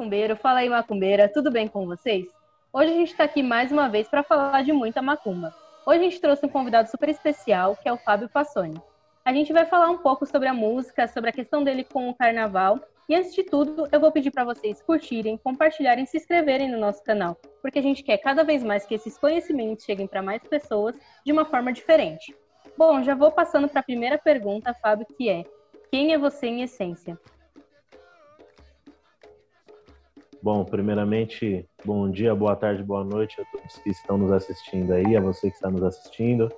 macumbeiro, fala aí macumbeira, tudo bem com vocês? Hoje a gente está aqui mais uma vez para falar de muita macumba. Hoje a gente trouxe um convidado super especial, que é o Fábio Passoni. A gente vai falar um pouco sobre a música, sobre a questão dele com o carnaval. E antes de tudo, eu vou pedir para vocês curtirem, compartilharem se inscreverem no nosso canal, porque a gente quer cada vez mais que esses conhecimentos cheguem para mais pessoas de uma forma diferente. Bom, já vou passando para a primeira pergunta, Fábio, que é: quem é você em essência? Bom, primeiramente, bom dia, boa tarde, boa noite a todos que estão nos assistindo aí, a você que está nos assistindo.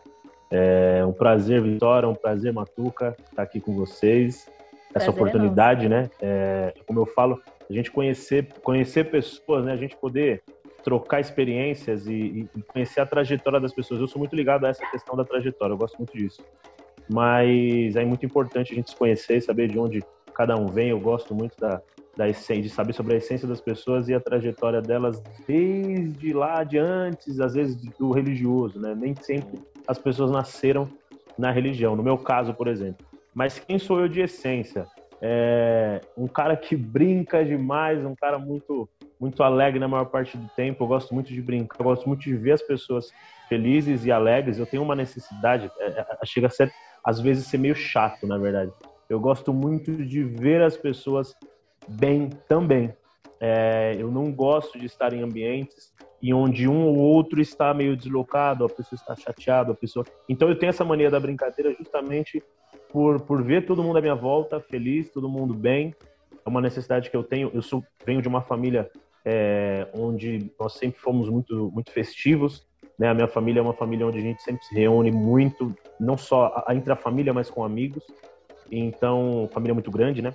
É um prazer, Vitória, um prazer, Matuca, estar aqui com vocês. Essa prazer oportunidade, né? É, como eu falo, a gente conhecer, conhecer pessoas, né? A gente poder trocar experiências e, e, conhecer a trajetória das pessoas. Eu sou muito ligado a essa questão da trajetória, eu gosto muito disso. Mas é muito importante a gente se conhecer, saber de onde cada um vem. Eu gosto muito da, da essência, de saber sobre a essência das pessoas e a trajetória delas desde lá de antes, às vezes do religioso, né? Nem sempre as pessoas nasceram na religião. No meu caso, por exemplo. Mas quem sou eu de essência? É um cara que brinca demais, um cara muito muito alegre na maior parte do tempo. Eu gosto muito de brincar, eu gosto muito de ver as pessoas felizes e alegres. Eu tenho uma necessidade, é, é, chega a ser às vezes ser meio chato, na verdade. Eu gosto muito de ver as pessoas bem também. É, eu não gosto de estar em ambientes e onde um ou outro está meio deslocado, a pessoa está chateada, a pessoa. Então eu tenho essa mania da brincadeira justamente por, por ver todo mundo à minha volta feliz, todo mundo bem. É uma necessidade que eu tenho. Eu sou, venho de uma família é, onde nós sempre fomos muito, muito festivos. Né? A minha família é uma família onde a gente sempre se reúne muito, não só entre a família, mas com amigos. Então, família muito grande, né?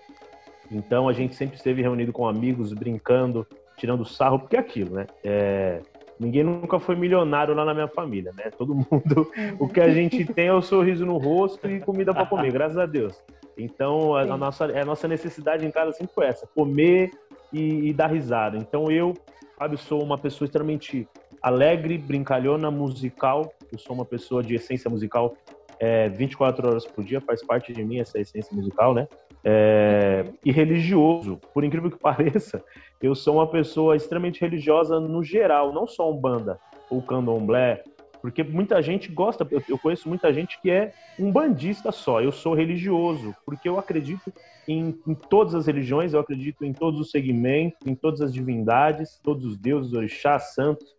Então a gente sempre esteve reunido com amigos, brincando, tirando sarro, porque é aquilo, né? É, ninguém nunca foi milionário lá na minha família, né? Todo mundo, o que a gente tem é o sorriso no rosto e comida para comer, graças a Deus. Então a, a, nossa, a nossa necessidade em casa sempre foi essa, comer e, e dar risada. Então eu, Fábio, sou uma pessoa extremamente alegre, brincalhona, musical. Eu sou uma pessoa de essência musical é, 24 horas por dia, faz parte de mim essa essência musical, né? É, e religioso. Por incrível que pareça, eu sou uma pessoa extremamente religiosa no geral, não só umbanda ou candomblé, porque muita gente gosta, eu conheço muita gente que é um bandista só. Eu sou religioso, porque eu acredito em, em, todas as religiões, eu acredito em todos os segmentos, em todas as divindades, todos os deuses, orixás, santos.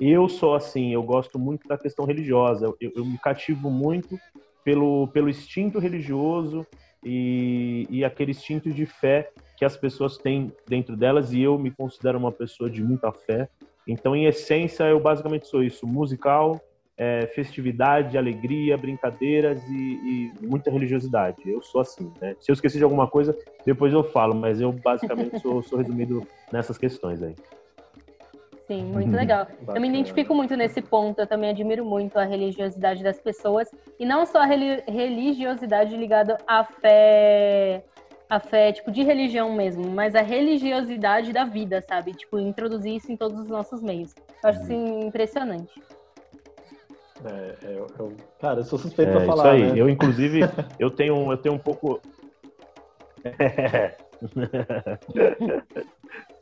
Eu sou assim, eu gosto muito da questão religiosa. Eu, eu me cativo muito pelo, pelo instinto religioso e, e aquele instinto de fé que as pessoas têm dentro delas. E eu me considero uma pessoa de muita fé. Então, em essência, eu basicamente sou isso: musical, é, festividade, alegria, brincadeiras e, e, muita religiosidade. Eu sou assim, né? Se eu esqueci de alguma coisa, depois eu falo, mas eu basicamente sou, sou resumido nessas questões aí. Sim, muito legal. eu me identifico muito nesse ponto, eu também admiro muito a religiosidade das pessoas, e não só a religiosidade ligada à fé, a fé, tipo, de religião mesmo, mas a religiosidade da vida, sabe? Tipo, introduzir isso em todos os nossos meios. Eu acho, assim, impressionante. É, é, eu, eu, cara, eu sou suspeito é, pra falar, isso aí. Né? Eu, inclusive, eu tenho, eu tenho um pouco...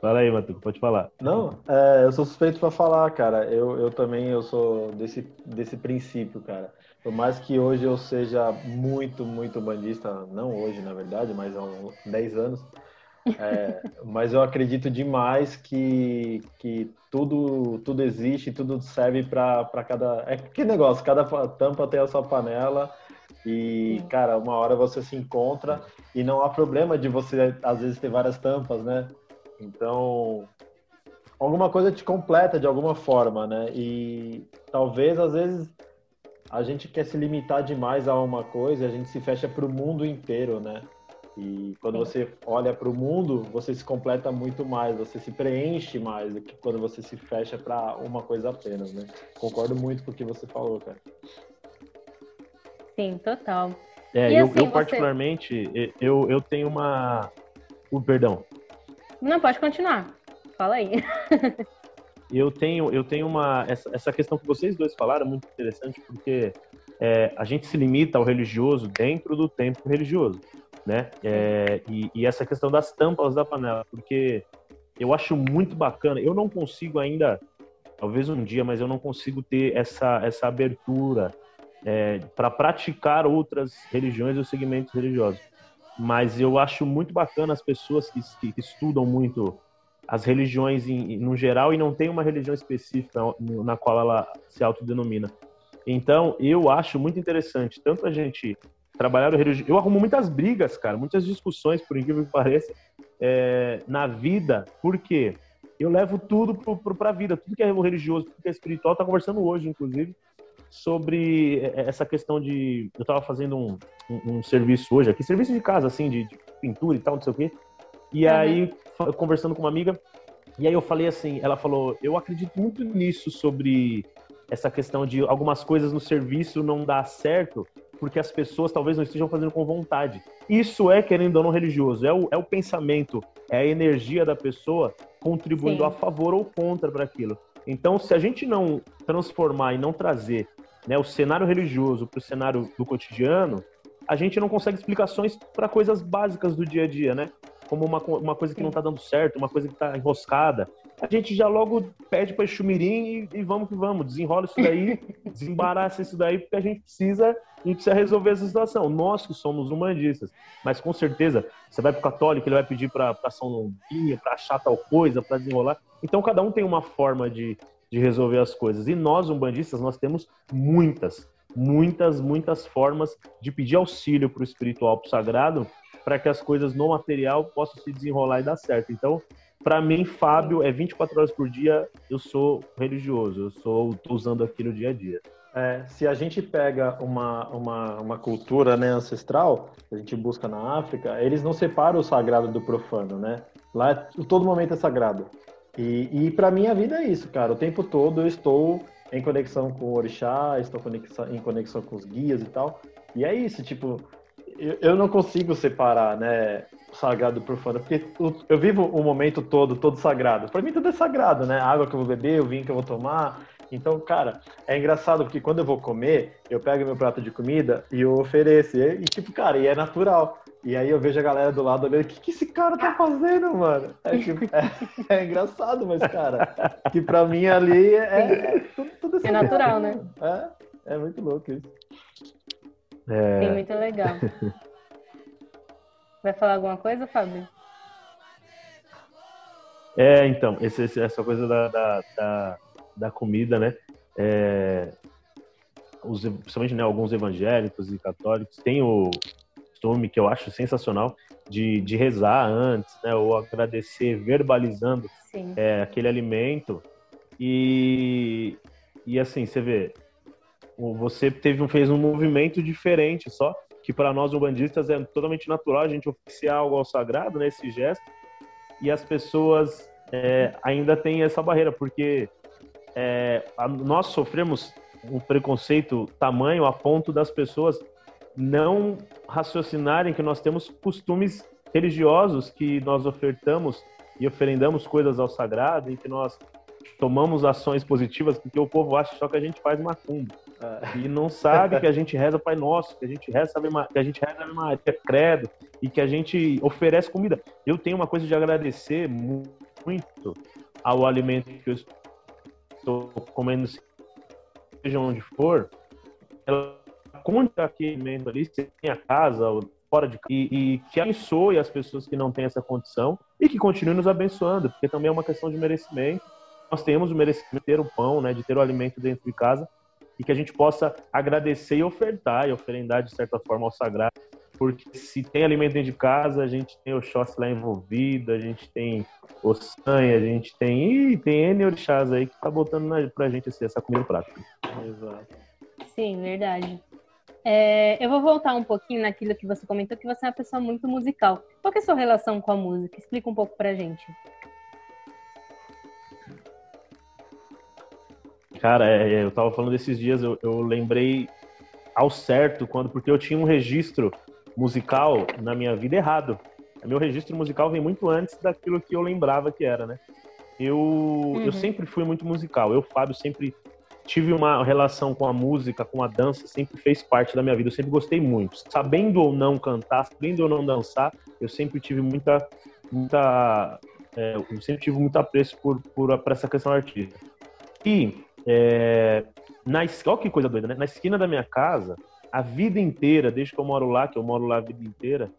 Fala aí, Matuco, pode falar. Não, é, eu sou suspeito para falar, cara. Eu, eu também eu sou desse, desse princípio, cara. Por mais que hoje eu seja muito, muito bandista, não hoje, na verdade, mas há uns 10 anos, é, mas eu acredito demais que, que tudo, tudo existe, tudo serve para cada. É que negócio, cada tampa tem a sua panela. E, cara, uma hora você se encontra e não há problema de você, às vezes, ter várias tampas, né? Então, alguma coisa te completa de alguma forma, né? E talvez às vezes a gente quer se limitar demais a uma coisa, a gente se fecha para o mundo inteiro, né? E quando você olha para o mundo, você se completa muito mais, você se preenche mais do que quando você se fecha para uma coisa apenas, né? Concordo muito com o que você falou, cara. Sim, total. É, e eu, assim, eu particularmente, você... eu, eu tenho uma. O uh, perdão, não, pode continuar. Fala aí. eu tenho, eu tenho uma. Essa, essa questão que vocês dois falaram é muito interessante, porque é, a gente se limita ao religioso dentro do tempo religioso. né? É, e, e, essa questão das tampas da panela, porque eu acho muito bacana. Eu não consigo ainda, talvez um dia, mas eu não consigo ter essa, essa abertura é, para praticar outras religiões ou segmentos religiosos. Mas eu acho muito bacana as pessoas que, que estudam muito as religiões em, no geral e não tem uma religião específica na qual ela se autodenomina. Então, eu acho muito interessante tanto a gente trabalhar o religioso. Eu arrumo muitas brigas, cara, muitas discussões, por incrível que pareça, é, na vida, porque eu levo tudo para a vida, tudo que é religioso, tudo que é espiritual. Tá conversando hoje, inclusive, sobre essa questão de. Eu estava fazendo um, um, um, serviço hoje aqui, serviço de casa, assim, de, de pintura e tal, não sei o quê. E uhum. aí, conversando com uma amiga, e aí eu falei assim, ela falou, eu acredito muito nisso sobre essa questão de algumas coisas no serviço não dar certo porque as pessoas talvez não estejam fazendo com vontade. Isso é, querendo ou não, religioso. É o, é o pensamento, é a energia da pessoa contribuindo Sim. a favor ou contra para aquilo. Então, se a gente não transformar e não trazer né, o cenário religioso para o cenário do cotidiano, a gente não consegue explicações para coisas básicas do dia a dia, né? como uma, uma coisa que não está dando certo, uma coisa que está enroscada, a gente já logo pede para Xumirim e, e, vamos que vamos, desenrola isso daí, desembaraça isso daí, porque a gente precisa, a gente precisa resolver essa situação. Nós que somos humanistas, mas com certeza você vai para o católico, ele vai pedir para São Longuinha, para achar tal coisa, para desenrolar. Então cada um tem uma forma de, de resolver as coisas. E nós, umbandistas, nós temos muitas, muitas, muitas formas de pedir auxílio para o espiritual, para o sagrado, para que as coisas no material possam se desenrolar e dar certo. Então, para mim, Fábio, é 24 horas por dia, eu sou religioso, eu sou tô usando aqui no dia a dia. É, se a gente pega uma, uma, uma cultura né, ancestral, a gente busca na África, eles não separam o sagrado do profano, né? Lá todo momento é sagrado. E, e para mim a vida é isso, cara. O tempo todo eu estou em conexão com o orixá, estou em conexão com os guias e tal. E é isso, tipo, eu, eu não consigo separar, né, sagrado do profano, porque eu vivo o momento todo, todo sagrado. Para mim tudo é sagrado, né? A água que eu vou beber, o vinho que eu vou tomar. Então, cara, é engraçado porque quando eu vou comer, eu pego meu prato de comida e eu ofereço. E, e tipo, cara, e é natural. E aí eu vejo a galera do lado olhando, o que, que esse cara tá fazendo, mano? É, tipo, é, é engraçado, mas, cara, que pra mim ali é, é tudo, tudo É natural, né? É, é muito louco isso. É... Muito legal. Vai falar alguma coisa, Fábio? É, então, esse, essa coisa da, da, da, da comida, né? É, os, principalmente né, alguns evangélicos e católicos têm o costume, que eu acho sensacional, de, de rezar antes, né? Ou agradecer verbalizando é, aquele alimento. E, e assim, você vê, você teve, fez um movimento diferente só, que para nós umbandistas é totalmente natural a gente oficiar algo ao sagrado, né, esse gesto, e as pessoas é, ainda têm essa barreira, porque é, a, nós sofremos um preconceito tamanho a ponto das pessoas não raciocinarem que nós temos costumes religiosos que nós ofertamos e oferendamos coisas ao sagrado e que nós tomamos ações positivas porque o povo acha só que a gente faz macumba. É. E não sabe que a gente reza Pai Nosso, que a gente reza que a gente reza a Maria Credo e que a gente oferece comida. Eu tenho uma coisa de agradecer muito ao alimento que eu estou comendo, seja onde for. Ela conta aquele alimento ali, se tem a casa ou fora de casa, e, e que abençoe as pessoas que não têm essa condição e que continue nos abençoando, porque também é uma questão de merecimento. Nós temos o merecimento de ter o pão, né, de ter o alimento dentro de casa, e que a gente possa agradecer e ofertar e oferendar de certa forma ao sagrado, porque se tem alimento dentro de casa, a gente tem o Oxóssi lá envolvido, a gente tem o sangue, a gente tem e tem N orixás aí que tá botando na, pra gente assim, essa comida prática. Exato. Sim, verdade. É, eu vou voltar um pouquinho naquilo que você comentou, que você é uma pessoa muito musical. Qual é a sua relação com a música? Explica um pouco pra gente. Cara, é, é, eu tava falando desses dias, eu, eu lembrei ao certo quando, porque eu tinha um registro musical na minha vida errado. Meu registro musical vem muito antes daquilo que eu lembrava que era, né? Eu, uhum. eu sempre fui muito musical. Eu, Fábio, sempre tive uma relação com a música, com a dança, sempre fez parte da minha vida. Eu sempre gostei muito. Sabendo ou não cantar, sabendo ou não dançar, eu sempre tive muita, muita, é, eu sempre tive muito apreço por, por, por essa questão artística. E é, na, olha que coisa doida, né? Na esquina da minha casa, a vida inteira, desde que eu moro lá, que eu moro lá a vida inteira,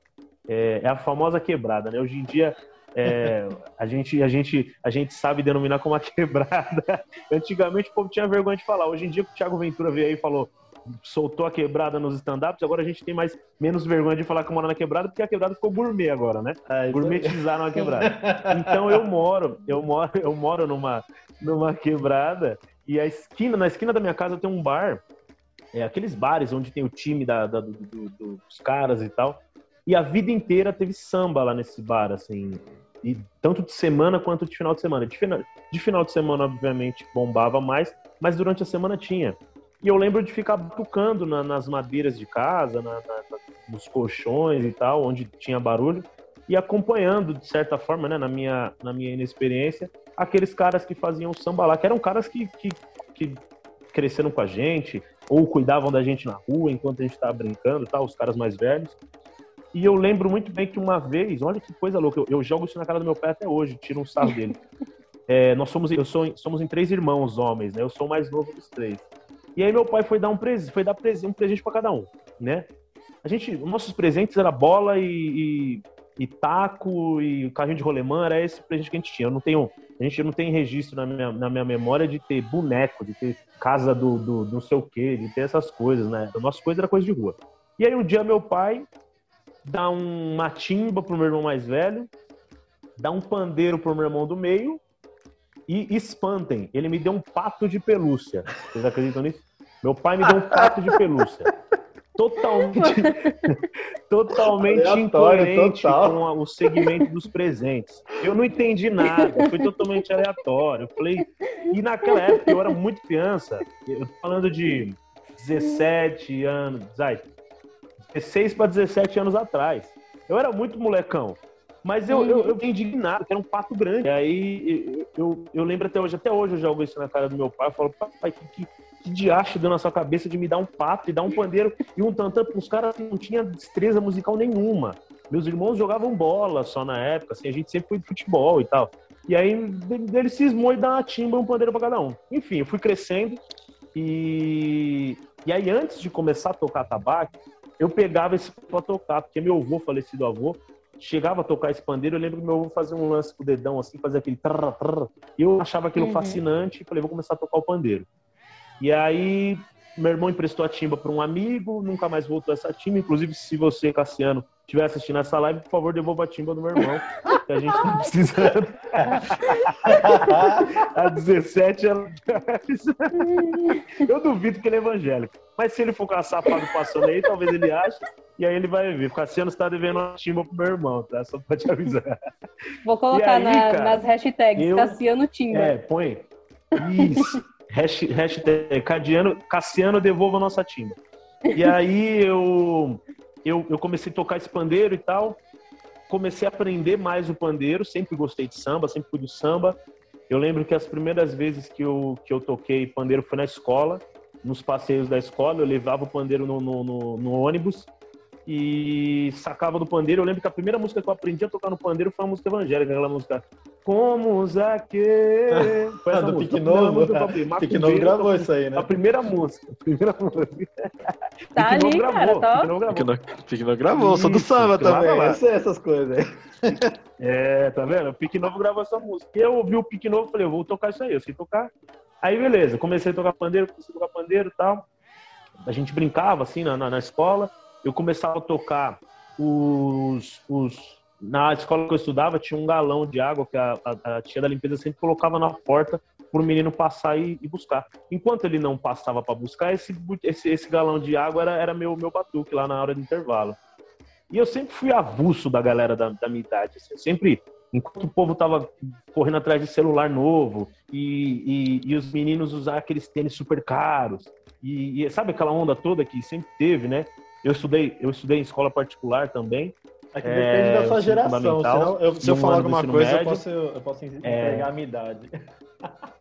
é, é a famosa quebrada, né? Hoje em dia é, a, gente, a, gente, a gente sabe denominar como a quebrada. Antigamente o povo tinha vergonha de falar. Hoje em dia, o Thiago Ventura veio aí e falou, soltou a quebrada nos stand-ups, agora a gente tem mais menos vergonha de falar que mora na quebrada, porque a quebrada ficou gourmet agora, né? É, Gourmetizaram a quebrada. Então eu moro, eu moro, eu moro numa, numa quebrada e a esquina, na esquina da minha casa tem um bar, é, aqueles bares onde tem o time da, da do, do, dos caras e tal. E a vida inteira teve samba lá nesse bar, assim e tanto de semana quanto de final de semana. De final, de final de semana, obviamente, bombava mais, mas durante a semana tinha. E eu lembro de ficar tocando na, nas madeiras de casa, na, na, nos colchões e tal, onde tinha barulho, e acompanhando, de certa forma, né, na, minha, na minha inexperiência, aqueles caras que faziam samba lá, que eram caras que, que, que cresceram com a gente, ou cuidavam da gente na rua enquanto a gente estava brincando, tal, os caras mais velhos. E eu lembro muito bem que uma vez, olha que coisa louca, eu, eu jogo isso na cara do meu pai até hoje, tiro um sarro dele. É, nós somos, eu sou, somos em três irmãos homens, né? Eu sou o mais novo dos três. E aí meu pai foi dar um presente, foi dar presente, um presente para cada um, né? A gente, nossos presentes era bola e, e, e taco e carrinho de rolemã, era esse presente que a gente tinha. Eu não tenho, a gente não tem registro na minha, na minha memória de ter boneco, de ter casa do, do, do não sei o quê, de ter essas coisas, né? A nossa coisa era coisa de rua. E aí um dia meu pai dá uma timba pro meu irmão mais velho, dá um pandeiro pro meu irmão do meio e espantem, ele me deu um pato de pelúcia. Vocês acreditam nisso? Meu pai me deu um pato de pelúcia. Totalmente, totalmente incoerente total. com a, o segmento dos presentes. Eu não entendi nada, foi totalmente aleatório. Eu falei, e naquela época eu era muito criança, eu tô falando de 17 anos, 16 para 17 anos atrás. Eu era muito molecão. Mas eu, eu, eu fiquei indignado, que era um pato grande. E aí eu, eu lembro até hoje, até hoje eu jogo isso na cara do meu pai. Eu falo, pai, que, que, que diacho deu na sua cabeça de me dar um pato e dar um pandeiro e um tantã os caras não tinha destreza musical nenhuma. Meus irmãos jogavam bola só na época, assim, a gente sempre foi de futebol e tal. E aí ele cismou e dá uma timba um pandeiro para cada um. Enfim, eu fui crescendo e, e aí antes de começar a tocar tabaco, eu pegava esse para tocar, porque meu avô, falecido avô, chegava a tocar esse pandeiro, eu lembro que meu avô fazia um lance com o dedão assim, fazia aquele trrr, trrr, e eu achava aquilo uhum. fascinante e falei, vou começar a tocar o pandeiro. E aí meu irmão emprestou a timba para um amigo, nunca mais voltou essa timba. Inclusive, se você, Cassiano, estiver assistindo essa live, por favor, devolva a timba do meu irmão, que a gente tá precisando. a 17 ela... Eu duvido que ele é evangélico. Mas se ele for com a safado passando aí, talvez ele ache. E aí ele vai ver. Cassiano está devendo uma timba pro meu irmão, tá? Só pra te avisar. Vou colocar aí, na, cara, nas hashtags eu... Cassiano Timba. É, põe. Isso. Hashtag Cadiano, Cassiano devolva a nossa timba. E aí eu, eu, eu comecei a tocar esse pandeiro e tal. Comecei a aprender mais o pandeiro. Sempre gostei de samba, sempre fui do samba. Eu lembro que as primeiras vezes que eu, que eu toquei pandeiro foi na escola, nos passeios da escola. Eu levava o pandeiro no, no, no, no ônibus e sacava do pandeiro. Eu lembro que a primeira música que eu aprendi a tocar no pandeiro foi uma música evangélica, aquela música Como Zaque. Foi essa do música. Pique Novo. Pique Novo gravou isso aí, né? A primeira música. A primeira música. Tá Pique ali, gravou, cara? Pique Novo gravou. Isso, sou do samba também. Eu sei essas coisas aí. É, tá vendo? O Pique Novo gravou essa música. E eu ouvi o Pique Novo e falei, eu vou tocar isso aí, eu sei tocar. Aí, beleza, comecei a tocar pandeiro, comecei a tocar pandeiro e tal. A gente brincava, assim, na, na, na escola eu começava a tocar os, os na escola que eu estudava tinha um galão de água que a, a, a tia da limpeza sempre colocava na porta para o menino passar e, e, buscar. Enquanto ele não passava para buscar, esse, esse, esse, galão de água era, era meu, meu batuque lá na hora do intervalo. E eu sempre fui avulso da galera da, da minha idade. Assim, sempre, enquanto o povo tava correndo atrás de celular novo e, e, e os meninos usar aqueles tênis super caros, e, e sabe aquela onda toda que sempre teve, né? Eu estudei, eu estudei em escola particular também. É que depende é, da sua geração. Senão, eu, se eu falar alguma coisa, médio, eu posso, eu posso entregar é... a minha idade.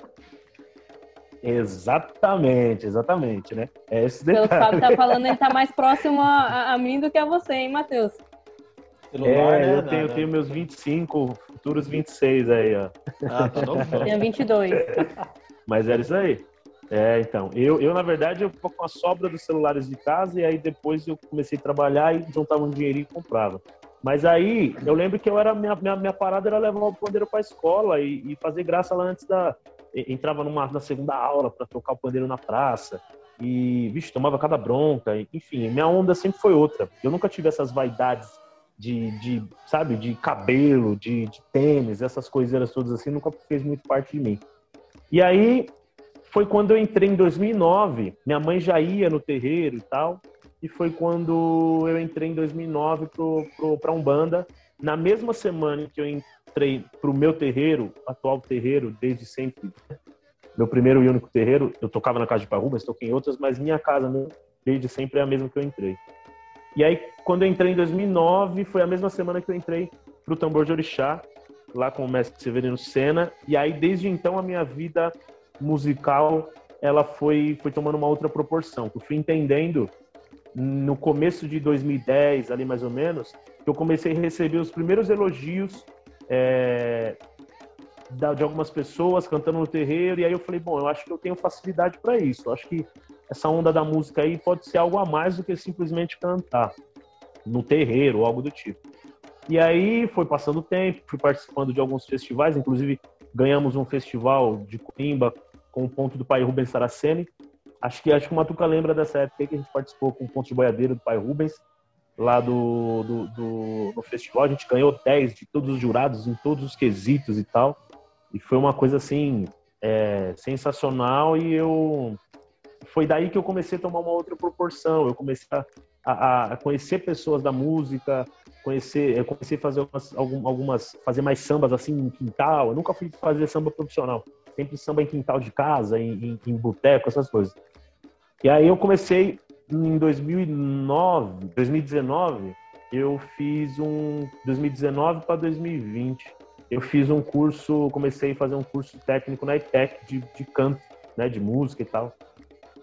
Exatamente, exatamente, né? É esse Pelo detalhe. que o Fábio tá falando, ele tá mais próximo a, a mim do que a você, hein, Matheus? Celular, É, né? eu tenho, eu Não, tenho meus 25, futuros 26 aí, ó. Ah, tá novo. Tinha 22. Mas era isso aí. É, então, eu, eu na verdade, eu ficava com a sobra dos celulares de casa e aí depois eu comecei a trabalhar e juntava um dinheirinho e comprava. Mas aí, eu lembro que eu era, minha, minha, minha parada era levar o pandeiro pra escola e, e fazer graça lá antes da... Entrava numa, na segunda aula para tocar o pandeiro na praça e, vixe, tomava cada bronca. Enfim, minha onda sempre foi outra. Eu nunca tive essas vaidades de, de sabe, de cabelo, de, de tênis, essas coiseiras todas assim, nunca fez muito parte de mim. E aí, foi quando eu entrei em 2009. Minha mãe já ia no terreiro e tal. E foi quando eu entrei em 2009 pro, pro, pra Umbanda. Na mesma semana em que eu entrei pro meu terreiro, atual terreiro, desde sempre. Meu primeiro e único terreiro, eu tocava na casa de Pai Rubens, toquei em outras, mas minha casa mesmo, desde sempre é a mesma que eu entrei. E aí, quando eu entrei em 2009, foi a mesma semana que eu entrei pro Tambor de Orixá, lá com o mestre Severino Senna. E aí, desde então, a minha vida musical ela foi, foi tomando uma outra proporção. Eu fui entendendo no começo de 2010, ali mais ou menos, que eu comecei a receber os primeiros elogios é, de algumas pessoas cantando no terreiro. E aí eu falei, bom, eu acho que eu tenho facilidade para isso. Eu acho que essa onda da música aí pode ser algo a mais do que simplesmente cantar no terreiro algo do tipo. E aí foi passando o tempo, fui participando de alguns festivais, inclusive ganhamos um festival de Coimbra com o ponto do pai Rubens Saraceni. Acho que acho que o Matuca lembra dessa época que a gente participou com o ponto de boiadeiro do pai Rubens, lá do, do, do- festival. A gente ganhou 10 de todos os jurados em todos os quesitos e tal. E foi uma coisa assim é, sensacional e eu foi daí que eu comecei a tomar uma outra proporção. Eu comecei a, a, a conhecer pessoas da música, conhecer, eu comecei a fazer algumas, algum- algumas, fazer mais sambas assim em quintal. Eu nunca fui fazer samba profissional, sempre samba em quintal de casa, em, em, em boteco, essas coisas. E aí eu comecei em 2009, 2019, eu fiz um 2019 para 2020. Eu fiz um curso, comecei a fazer um curso técnico na ITEC de, de canto, né, de música e tal.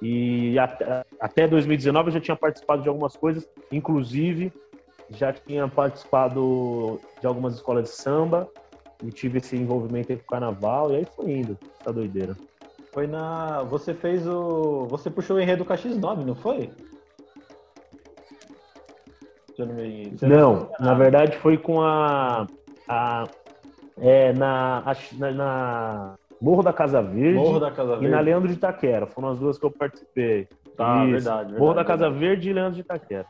E até, até 2019 eu já tinha participado de algumas coisas, inclusive já tinha participado de algumas escolas de samba e tive esse envolvimento aí com o carnaval e aí foi indo, essa doideira. Foi na. Você fez o. Você puxou o enredo KX9, não foi? Não me. eu Não, na verdade foi com a. a é, na, na, na Morro da Casa Verde Morro da Casa e Verde. na Leandro de Itaquera. Foram as duas que eu participei. Tá, Isso. verdade, verdade. Morro da Casa Verde e Leandro de Itaquera.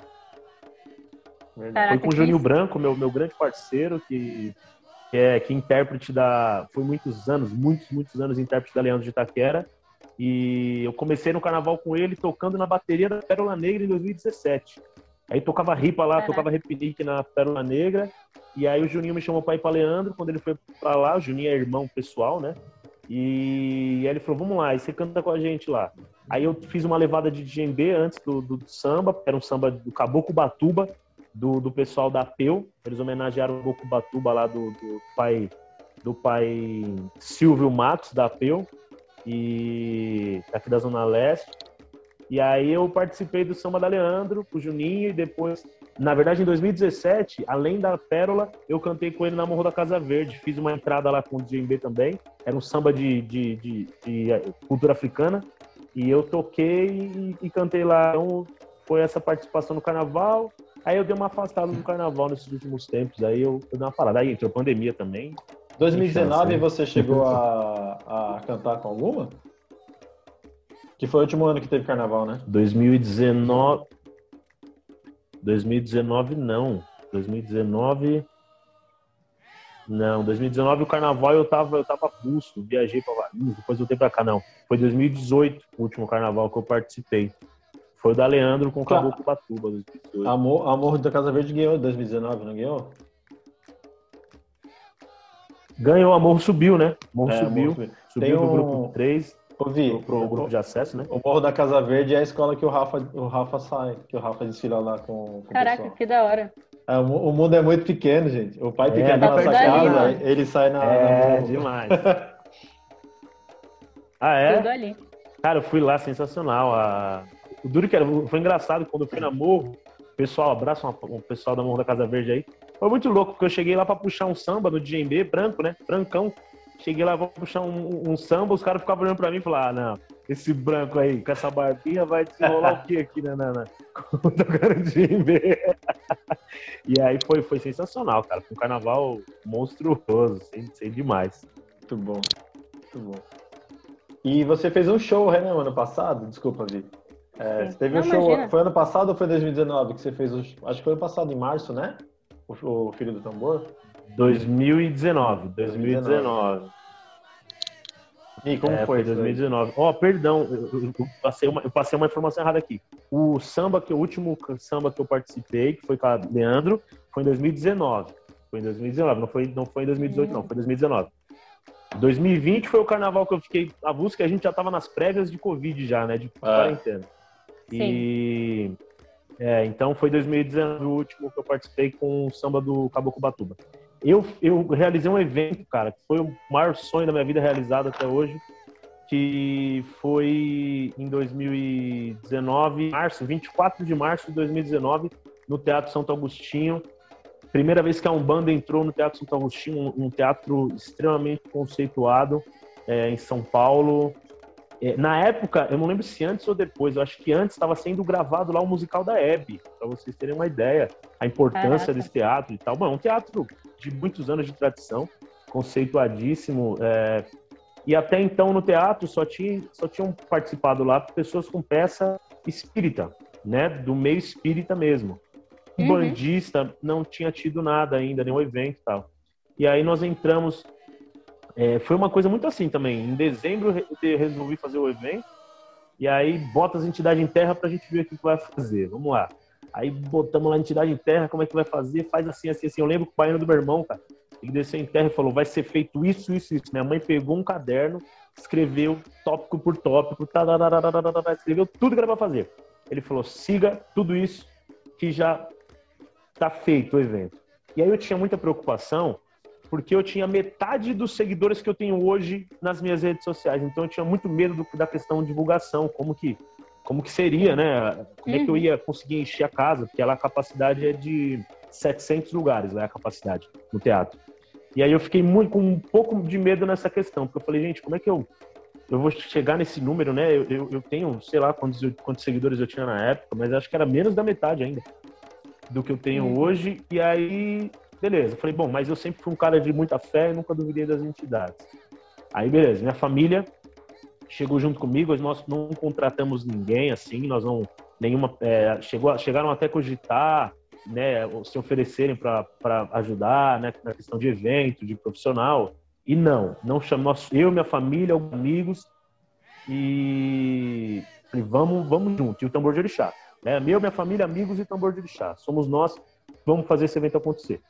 Caraca, Foi com o Juninho. Branco, meu, meu grande parceiro, que, que é que é intérprete da. Foi muitos anos, muitos, muitos anos intérprete da Leandro de Itaquera. E eu comecei no carnaval com ele tocando na bateria da Pérola Negra em 2017. Aí tocava ripa lá, Caraca. tocava repinique na Pérola Negra. E aí o Juninho me chamou pra ir pra Leandro. Quando ele foi pra lá, o Juninho é irmão pessoal, né? E aí ele falou: Vamos lá, e você canta com a gente lá. Aí eu fiz uma levada de djembe antes do, do samba, era um samba do Caboclo Batuba, do, do pessoal da Peu. Eles homenagearam o Caboclo Batuba lá do, do pai do pai Silvio Matos da Peu e aqui da Zona Leste. E aí eu participei do samba da Leandro, com o Juninho, e depois, na verdade, em 2017, além da Pérola, eu cantei com ele na Morro da Casa Verde. Fiz uma entrada lá com o DJB também. Era um samba de, de, de, de, eh, cultura africana. E eu toquei e, e cantei lá. Então, foi essa participação no carnaval. Aí eu dei uma afastada do carnaval nesses últimos tempos. Aí eu, eu dei uma parada. Aí entrou pandemia também. 2019 Tem chance, você chegou a, a cantar com alguma? Que foi o último ano que teve carnaval, né? 2019. 2019 não. 2019. Não, 2019 o carnaval eu tava, eu tava pulso, viajei pra Valinhos, depois voltei pra cá, não. Foi 2018 o último carnaval que eu participei. Foi o da Leandro com o Tá. Caboclo Batuba, 2018. Amor, Amor da Casa Verde ganhou em 2019, não ganhou? Ganhou, a Morro subiu, né? Morro É, subiu. Amor- Subiu Tem do um- grupo 3 Ouvi. pro, pro grupo de acesso, né? O Morro da Casa Verde é a escola que o Rafa, o Rafa sai, que o Rafa desfila lá com, com o Caraca, que da hora. É, o o mundo é muito pequeno, gente. O pai É, da pra nossa casa, mano. ele sai na. É, na- demais. Ah, é? Tudo ali. Cara, eu fui lá, sensacional. A... O duro que era, foi engraçado quando eu fui na Morro, pessoal, abraço o pessoal da Morro da Casa Verde aí. Foi muito louco, porque eu cheguei lá para puxar um samba no DJB, branco, né? Brancão. Cheguei lá, vou puxar um, um samba, os caras ficavam olhando pra mim e falaram, ah, não, esse branco aí, com essa barbinha, vai desenrolar o quê aqui, né, Nana? Tocando DJB. e aí foi, foi sensacional, cara. Foi um carnaval monstruoso, sei, sei demais. Muito bom, muito bom. E você fez um show, né, no ano passado? Desculpa, Vi. É, você teve Não, um show. Imagina. Foi ano passado ou foi 2019 que você fez? O, acho que foi ano passado, em março, né? O, o Filho do Tambor? 2019. 2019. E como é, foi? 2019. Ó, oh, perdão, eu, eu, passei uma, eu passei uma informação errada aqui. O samba, que o último samba que eu participei, que foi com a Leandro, foi em 2019. Foi em 2019, não foi, não foi em 2018, não, foi em 2019. 2020 foi o carnaval que eu fiquei avulso, que a gente já tava nas prévias de Covid já, né? De ah. E é, então foi 2019 o último que eu participei com o samba do Caboclo Batuba. Eu, eu realizei um evento, cara, que foi o maior sonho da minha vida realizado até hoje, que foi em 2019, março, 24 de março de 2019, no Teatro Santo Agostinho. Primeira vez que a Umbanda entrou no Teatro Santo Agostinho, um, um teatro extremamente conceituado é, em São Paulo. É, na época, eu não lembro se antes ou depois, eu acho que antes estava sendo gravado lá o musical da Hebe, para vocês terem uma ideia, a importância Caraca. desse teatro e tal. Bom, é um teatro de muitos anos de tradição, conceituadíssimo. É... E até então no teatro só, tinha, só tinham participado lá pessoas com peça espírita, né? Do meio espírita mesmo. Uhum. Bandista não tinha tido nada ainda, nenhum evento e tal. E aí nós entramos é, foi uma coisa muito assim também. Em dezembro eu resolvi fazer o evento e aí bota as entidades em terra para a gente ver o que vai fazer. Vamos lá. Aí botamos lá a entidade em terra, como é que vai fazer? Faz assim, assim, assim. Eu lembro que o pai do meu irmão, cara, ele desceu em terra e falou: vai ser feito isso, isso, isso. Minha mãe pegou um caderno, escreveu tópico por tópico, escreveu tudo que era para fazer. Ele falou: siga tudo isso que já tá feito o evento. E aí eu tinha muita preocupação porque eu tinha metade dos seguidores que eu tenho hoje nas minhas redes sociais. Então eu tinha muito medo do, da questão de divulgação, como que como que seria, né? Como é que eu uhum. ia conseguir encher a casa? Porque ela a capacidade é de 700 lugares, né? A capacidade no teatro. E aí eu fiquei muito, com um pouco de medo nessa questão, porque eu falei, gente, como é que eu eu vou chegar nesse número, né? Eu, eu, eu tenho, sei lá quantos, quantos seguidores eu tinha na época, mas acho que era menos da metade ainda do que eu tenho uhum. hoje. E aí Beleza. Falei, bom, mas eu sempre fui um cara de muita fé e nunca duvidei das entidades. Aí, beleza. Minha família chegou junto comigo, nós não contratamos ninguém assim, nós não. Nenhuma. É, chegou, chegaram até cogitar, né, se oferecerem para ajudar, né, na questão de evento, de profissional. E não, não chamamos eu, minha família, amigos e falei, vamos, vamos junto. E o tambor de orixá, né? Meu, minha família, amigos e tambor de orixá. Somos nós, vamos fazer esse evento acontecer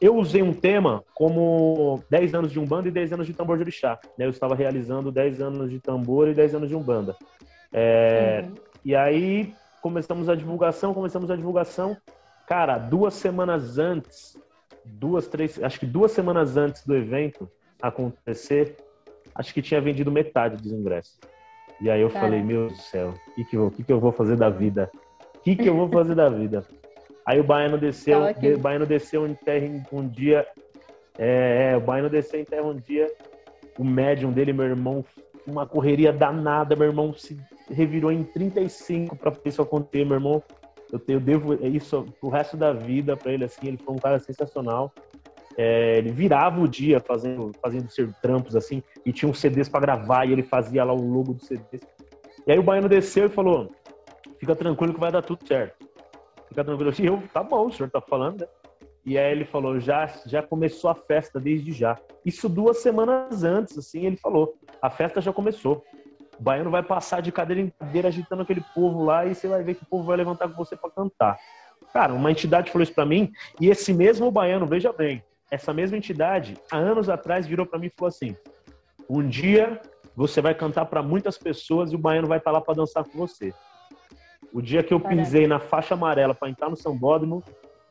eu usei um tema como 10 anos de Umbanda e 10 anos de tambor de orixá. Né? Eu estava realizando 10 anos de tambor e 10 anos de Umbanda. É, uhum. E aí começamos a divulgação, começamos a divulgação. Cara, duas semanas antes, duas, três, acho que duas semanas antes do evento acontecer, acho que tinha vendido metade dos ingressos. E aí eu falei, meu Deus do céu, o que, que, eu, que, que eu vou fazer da vida? O que, que eu vou fazer da vida? Aí o Baiano desceu, o Baiano desceu em terra um dia. É, é, o Baiano desceu em terra um dia. O médium dele, meu irmão, uma correria danada, meu irmão se revirou em 35 para isso acontecer, meu irmão. Eu, eu devo isso o resto da vida para ele, assim. Ele foi um cara sensacional. É, ele virava o dia fazendo, fazendo ser trampos, assim, e tinha uns CDs para gravar, e ele fazia lá o logo do CDs. E aí o Baiano desceu e falou: Fica tranquilo que vai dar tudo certo fica tranquilo. E eu, tá bom, o senhor tá falando, né? E aí ele falou, já, já começou a festa desde já. Isso duas semanas antes, assim, ele falou, a festa já começou. O baiano vai passar de cadeira em cadeira agitando aquele povo lá e você vai ver que o povo vai levantar com você para cantar. Cara, uma entidade falou isso para mim e esse mesmo baiano, veja bem, essa mesma entidade, há anos atrás, virou para mim e falou assim: um dia você vai cantar para muitas pessoas e o baiano vai estar tá lá para dançar com você. O dia que eu pisei na faixa amarela para entrar no sambódromo,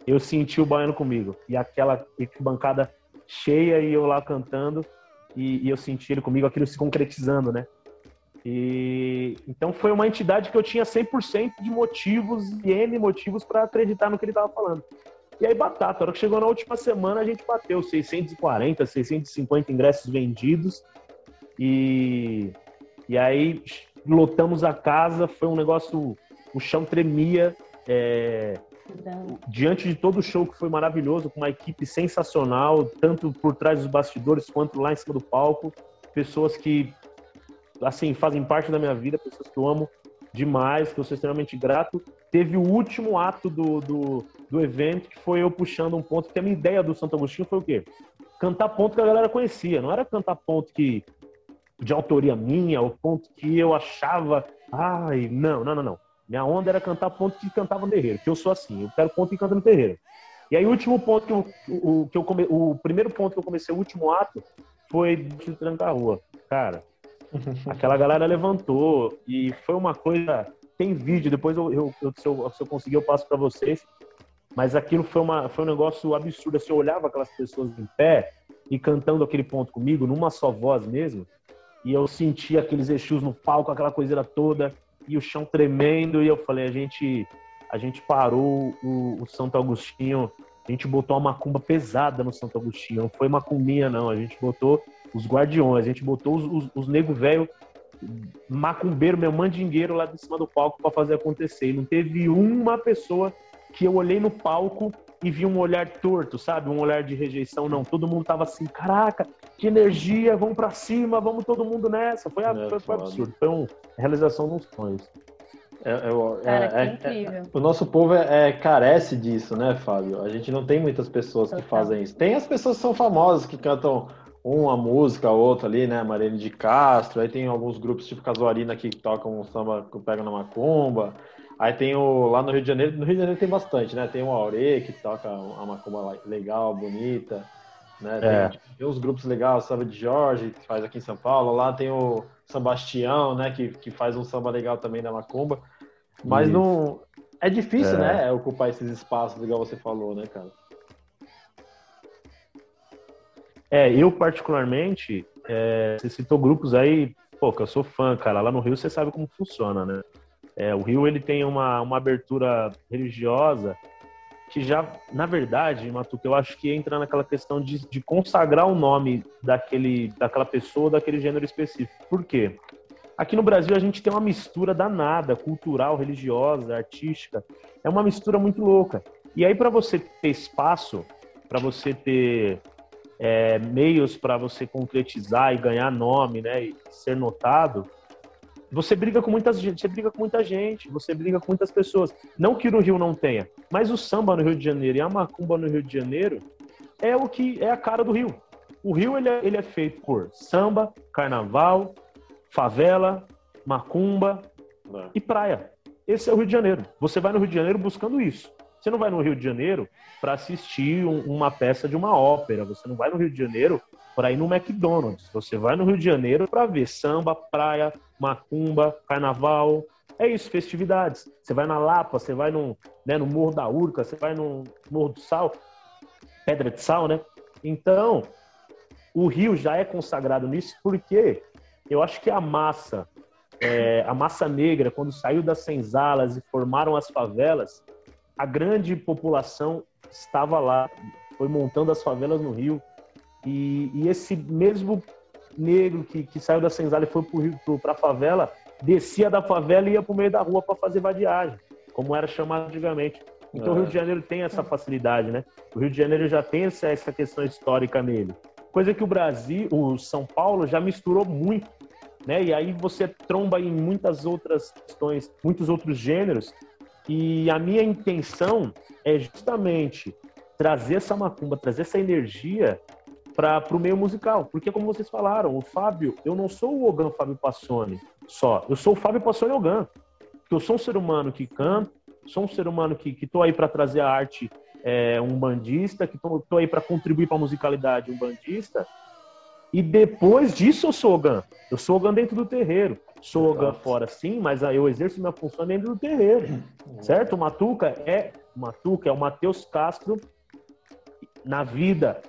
eu senti o baiano comigo. E aquela bancada cheia e eu lá cantando. E, e, eu senti ele comigo, aquilo se concretizando, né? E então foi uma entidade que eu tinha 100% de motivos e N motivos para acreditar no que ele estava falando. E aí, batata, a hora que chegou na última semana, a gente bateu 640, 650 ingressos vendidos. E, e aí lotamos a casa, foi um negócio, o chão tremia. É, diante de todo o show que foi maravilhoso, com uma equipe sensacional, tanto por trás dos bastidores quanto lá em cima do palco, pessoas que assim fazem parte da minha vida, pessoas que eu amo demais, que eu sou extremamente grato. Teve o último ato do, do, do evento, que foi eu puxando um ponto, que a minha ideia do Santo Agostinho foi o quê? Cantar ponto que a galera conhecia, não era cantar ponto que de autoria minha, ou ponto que eu achava, ai, não, não, não, não. Minha onda era cantar ponto que cantava no terreiro, que eu sou assim, eu quero ponto que canta no terreiro. E aí o último ponto que eu, o, que eu come, o primeiro ponto que eu comecei, o último ato, foi de trancar a rua. Cara, aquela galera levantou e foi uma coisa. Tem vídeo, depois eu, eu, eu se, eu se eu conseguir eu passo para vocês. Mas aquilo foi, uma, foi um negócio absurdo. Assim, eu olhava aquelas pessoas em pé e cantando aquele ponto comigo, numa só voz mesmo, e eu sentia aqueles Exus no palco, aquela coiseira toda e o chão tremendo. E eu falei, a gente, a gente parou o, o Santo Agostinho, a gente botou uma macumba pesada no Santo Agostinho. Não foi macumbinha, não. A gente botou os guardiões, a gente botou os, os, os nego velho macumbeiro, meu mandingueiro lá de cima do palco para fazer acontecer. E não teve uma pessoa que eu olhei no palco e vi um olhar torto, sabe? Um olhar de rejeição, não. Todo mundo tava assim, caraca, que energia, vamos para cima, vamos todo mundo nessa. Foi, é, foi, foi absurdo, foi uma realização dos sonhos. É, é, Cara, é, é o nosso povo é, carece disso, né, Fábio? A gente não tem muitas pessoas que fazem isso. Tem as pessoas que são famosas, que cantam uma música, outra ali, né? Marene de Castro, aí tem alguns grupos tipo Casuarina que tocam um samba que pega na macumba. Aí tem o lá no Rio de Janeiro, no Rio de Janeiro tem bastante, né? Tem o Aure que toca uma macumba legal, bonita, né? Tem, é. tipo, tem uns grupos legais, o Samba de Jorge, que faz aqui em São Paulo. Lá tem o Sambastião, né? Que, que faz um samba legal também da macumba. Mas Isso. não. É difícil, é. né? Ocupar esses espaços, igual você falou, né, cara? É, eu particularmente, é, você citou grupos aí, pô, que eu sou fã, cara. Lá no Rio você sabe como funciona, né? É, o Rio ele tem uma, uma abertura religiosa que já, na verdade, Matuca, eu acho que entra naquela questão de, de consagrar o nome daquele, daquela pessoa, daquele gênero específico. Por quê? Aqui no Brasil a gente tem uma mistura danada, cultural, religiosa, artística. É uma mistura muito louca. E aí, para você ter espaço, para você ter é, meios para você concretizar e ganhar nome, né, e ser notado, você briga com muita gente, você briga com muita gente, você briga com muitas pessoas. Não que no Rio não tenha, mas o samba no Rio de Janeiro e a macumba no Rio de Janeiro é o que é a cara do Rio. O Rio ele é, ele é feito por samba, carnaval, favela, macumba é. e praia. Esse é o Rio de Janeiro. Você vai no Rio de Janeiro buscando isso. Você não vai no Rio de Janeiro para assistir um, uma peça de uma ópera. Você não vai no Rio de Janeiro para ir no McDonald's. Você vai no Rio de Janeiro para ver samba, praia, macumba, carnaval. É isso, festividades. Você vai na Lapa, você vai no, né, no Morro da Urca, você vai no Morro do Sal, Pedra de Sal, né? Então, o Rio já é consagrado nisso porque eu acho que a massa, é, a massa negra, quando saiu das senzalas e formaram as favelas, a grande população estava lá, foi montando as favelas no Rio. E, e esse mesmo negro que, que saiu da senzala e foi para a favela, descia da favela e ia para o meio da rua para fazer vadiagem, como era chamado antigamente. Então é. o Rio de Janeiro tem essa facilidade, né? O Rio de Janeiro já tem essa, essa questão histórica nele. Coisa que o Brasil, o São Paulo já misturou muito, né? E aí você tromba em muitas outras questões, muitos outros gêneros. E a minha intenção é justamente trazer essa macumba, trazer essa energia para o meio musical. Porque, como vocês falaram, o Fábio, eu não sou o Ogan Fábio Passoni só. Eu sou o Fábio Passoni Ogan. Porque eu sou um ser humano que canta, sou um ser humano que, que tô aí para trazer a arte é, um bandista, que tô aí para contribuir para a musicalidade um bandista. E depois disso eu sou Ogan. Eu sou Ogan dentro do terreiro. Sou Ogan fora sim, mas aí eu exerço minha função dentro do terreiro. Certo? O Matuca é o Matuca é o Matheus Castro na vida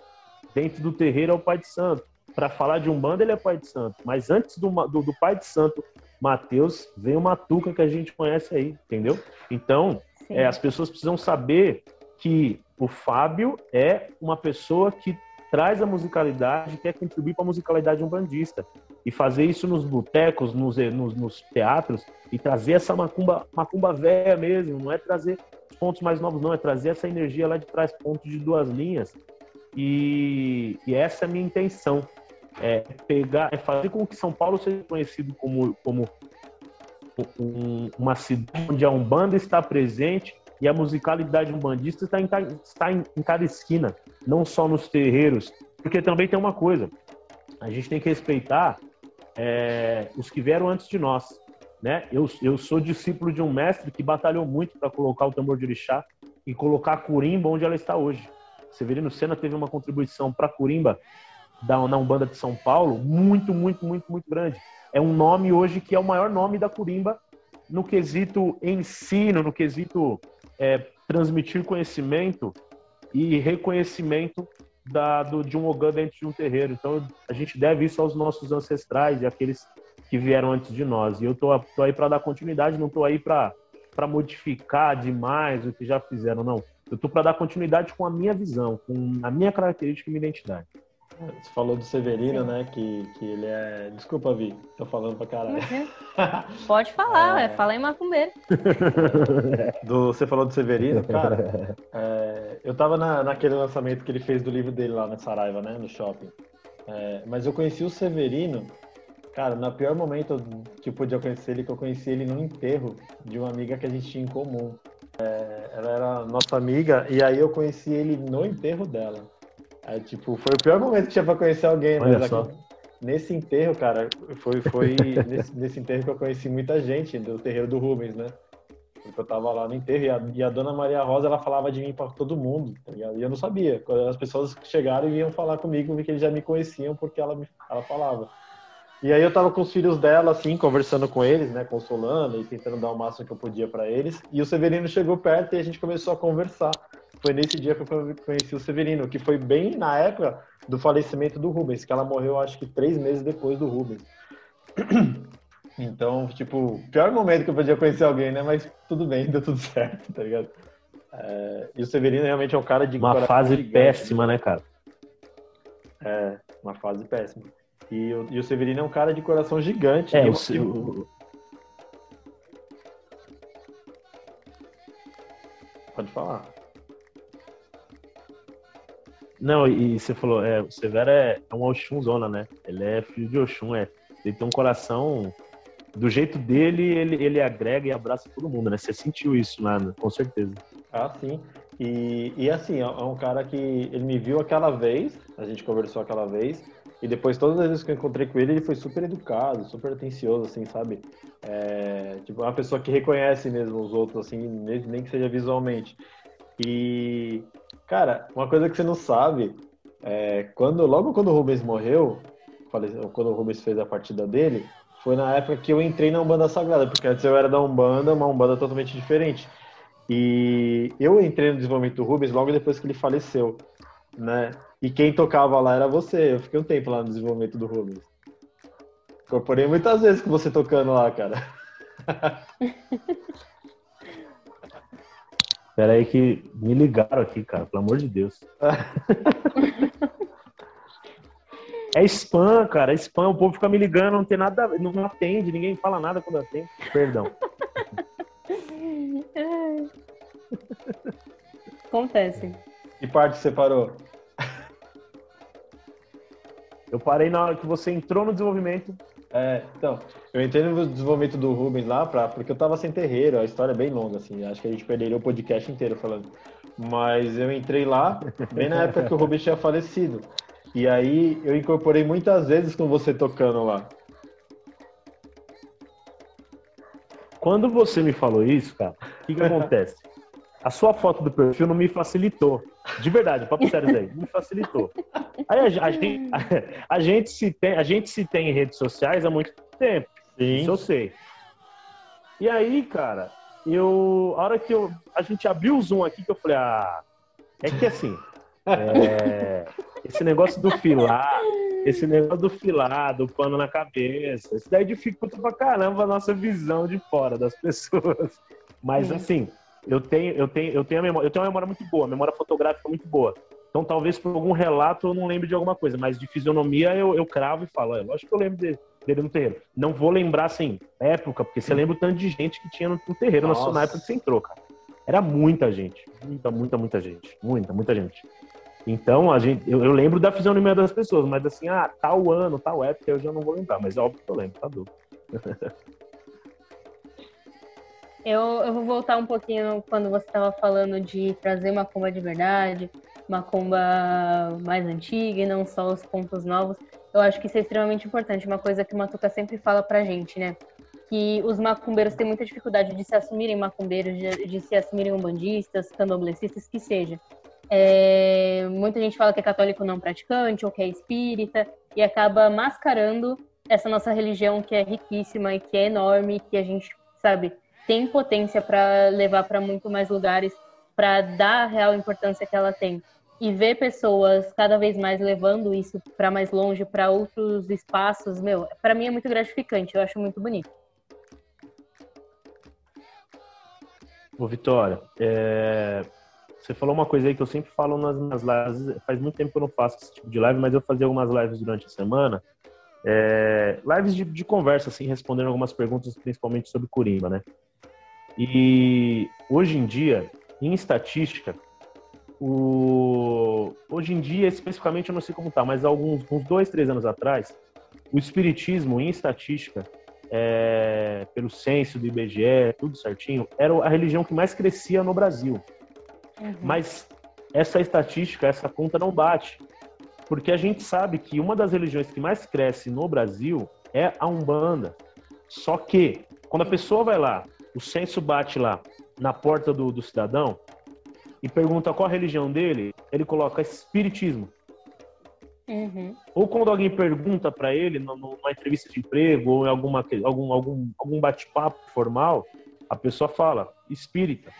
dentro do terreiro é o pai de santo. Para falar de Umbanda, ele é pai de santo. Mas antes do, do, do, pai de santo Matheus, vem o Matuca que a gente conhece aí, entendeu? Então, é, as pessoas precisam saber que o Fábio é uma pessoa que traz a musicalidade, quer contribuir para a musicalidade umbandista. E fazer isso nos botecos, nos, nos, nos, teatros, e trazer essa macumba, macumba velha mesmo, não é trazer pontos mais novos, não, é trazer essa energia lá de trás, pontos de duas linhas. E, e essa é a minha intenção. É pegar, é fazer com que São Paulo seja conhecido como, como um, uma cidade onde a Umbanda está presente e a musicalidade umbandista está em, está em, em cada esquina, não só nos terreiros. Porque também tem uma coisa, a gente tem que respeitar é, os que vieram antes de nós. Né? Eu, eu sou discípulo de um mestre que batalhou muito para colocar o tambor de orixá e colocar a Curimba onde ela está hoje. Severino Senna teve uma contribuição para Curimba da, na Umbanda de São Paulo muito, muito, muito, muito grande. É um nome hoje que é o maior nome da Curimba no quesito ensino, no quesito é, transmitir conhecimento e reconhecimento da, do, de um Ogã dentro de um terreiro. Então, a gente deve isso aos nossos ancestrais e aqueles que vieram antes de nós. E eu tô, tô aí para dar continuidade, não tô aí para modificar demais o que já fizeram, não. Eu tô para dar continuidade com a minha visão, com a minha característica e minha identidade. Você falou do Severino, né? Que, que ele é. Desculpa, Vi, tô falando pra caralho. Uhum. Pode falar, é... fala em macumbeiro. Do, você falou do Severino, cara. É, eu tava na, naquele lançamento que ele fez do livro dele lá na Saraiva, né? No shopping. É, mas eu conheci o Severino, cara, no pior momento que eu podia conhecer ele, que eu conheci ele no enterro de uma amiga que a gente tinha em comum. É, ela era nossa amiga, e aí eu conheci ele no enterro dela. Tipo, foi o pior momento que tinha pra conhecer alguém, Olha mas aqui, nesse enterro, cara, foi, foi nesse, nesse, enterro que eu conheci muita gente do terreiro do Rubens, né? Porque eu tava lá no enterro e a, e a dona Maria Rosa, ela falava de mim para todo mundo, tá ligado? E eu não sabia. Quando as pessoas chegaram e vinham falar comigo, vi que eles já me conheciam porque ela, me, ela falava. E aí eu tava com os filhos dela, assim, conversando com eles, né, consolando e tentando dar o máximo que eu podia para eles. E o Severino chegou perto e a gente começou a conversar foi nesse dia que eu conheci o Severino, que foi bem na época do falecimento do Rubens, que ela morreu acho que três meses depois do Rubens. Então, tipo, pior momento que eu podia conhecer alguém, né? Mas tudo bem, deu tudo certo, tá ligado? É, e o Severino realmente é um cara de Uma fase gigante, péssima, né, cara? É, uma fase péssima. E, o, e o Severino é um cara de coração gigante. É, o, o... Pode falar. Não, e você falou, é, o Severo é, é um Oxum zona, né? Ele é filho de Oxum, é. Ele tem um coração. Do jeito dele, ele, ele agrega e abraça todo mundo, né? Você sentiu isso, né? com certeza. Ah, sim. E, e assim, é um cara que ele me viu aquela vez, a gente conversou aquela vez, e depois, todas as vezes que eu encontrei com ele, ele foi super educado, super atencioso, assim, sabe? É, tipo, uma pessoa que reconhece mesmo os outros, assim, nem que seja visualmente. E, cara, uma coisa que você não sabe, é, quando, logo quando o Rubens morreu, quando o Rubens fez a partida dele, foi na época que eu entrei na Umbanda Sagrada, porque antes eu era da Umbanda, uma Umbanda totalmente diferente. E eu entrei no desenvolvimento do Rubens logo depois que ele faleceu, né? E quem tocava lá era você. Eu fiquei um tempo lá no desenvolvimento do Rubens. Incorporei muitas vezes com você tocando lá, cara. Espera aí que me ligaram aqui, cara, pelo amor de Deus. é spam, cara, é spam. O povo fica me ligando, não tem nada, não atende, ninguém fala nada quando atende. Perdão. Acontece. Que parte você parou? Eu parei na hora que você entrou no desenvolvimento é, então, eu entrei no desenvolvimento do Rubens lá, pra, porque eu tava sem terreiro, a história é bem longa, assim, acho que a gente perderia o podcast inteiro falando. Mas eu entrei lá, bem na época que o Rubens tinha falecido. E aí eu incorporei muitas vezes com você tocando lá. Quando você me falou isso, cara, o que, que acontece? A sua foto do perfil não me facilitou. De verdade, papo sério daí, me facilitou. Aí a, a, gente, a, a, gente se tem, a gente se tem em redes sociais há muito tempo. Sim. Isso eu sei. E aí, cara, eu. A hora que eu, a gente abriu o Zoom aqui, que eu falei, ah, é que assim. É, esse negócio do filar. esse negócio do filado, do pano na cabeça, isso daí dificulta pra caramba a nossa visão de fora das pessoas. Mas assim, eu tenho, eu tenho, eu tenho a memória, eu tenho uma memória muito boa, memória fotográfica muito boa. Então, talvez por algum relato eu não lembre de alguma coisa, mas de fisionomia eu, eu cravo e falo, é, lógico que eu lembro dele, dele no terreiro. Não vou lembrar, assim, época, porque você lembra o tanto de gente que tinha no, no terreiro Nossa. na época que você entrou, cara. Era muita gente. Muita, muita, muita gente. Muita, muita gente. Então, a gente, eu, eu lembro da fisionomia das pessoas, mas assim, ah, tal ano, tal época, eu já não vou lembrar, mas é óbvio que eu lembro, tá duro. Eu, eu vou voltar um pouquinho quando você estava falando de trazer uma comba de verdade, uma comba mais antiga e não só os pontos novos. Eu acho que isso é extremamente importante, uma coisa que o Matuca sempre fala pra gente, né? Que os macumbeiros têm muita dificuldade de se assumirem macumbeiros, de, de se assumirem umbandistas, candomblecistas, que seja. É, muita gente fala que é católico não praticante ou que é espírita e acaba mascarando essa nossa religião que é riquíssima e que é enorme, que a gente, sabe, tem potência para levar para muito mais lugares, para dar a real importância que ela tem. E ver pessoas cada vez mais levando isso para mais longe, para outros espaços, meu, para mim é muito gratificante, eu acho muito bonito. Ô, Vitória, é... você falou uma coisa aí que eu sempre falo nas lives, faz muito tempo que eu não faço esse tipo de live, mas eu fazia algumas lives durante a semana, é... lives de, de conversa, assim, respondendo algumas perguntas, principalmente sobre Curimba, né? E hoje em dia, em estatística, o... hoje em dia, especificamente, eu não sei como tá, mas alguns uns dois, três anos atrás, o espiritismo, em estatística, é... pelo censo do IBGE, tudo certinho, era a religião que mais crescia no Brasil. Uhum. Mas essa estatística, essa conta não bate. Porque a gente sabe que uma das religiões que mais cresce no Brasil é a Umbanda. Só que, quando a pessoa vai lá o censo bate lá na porta do, do cidadão e pergunta qual a religião dele, ele coloca espiritismo. Uhum. Ou quando alguém pergunta para ele numa entrevista de emprego ou em alguma, algum, algum, algum bate-papo formal, a pessoa fala espírita.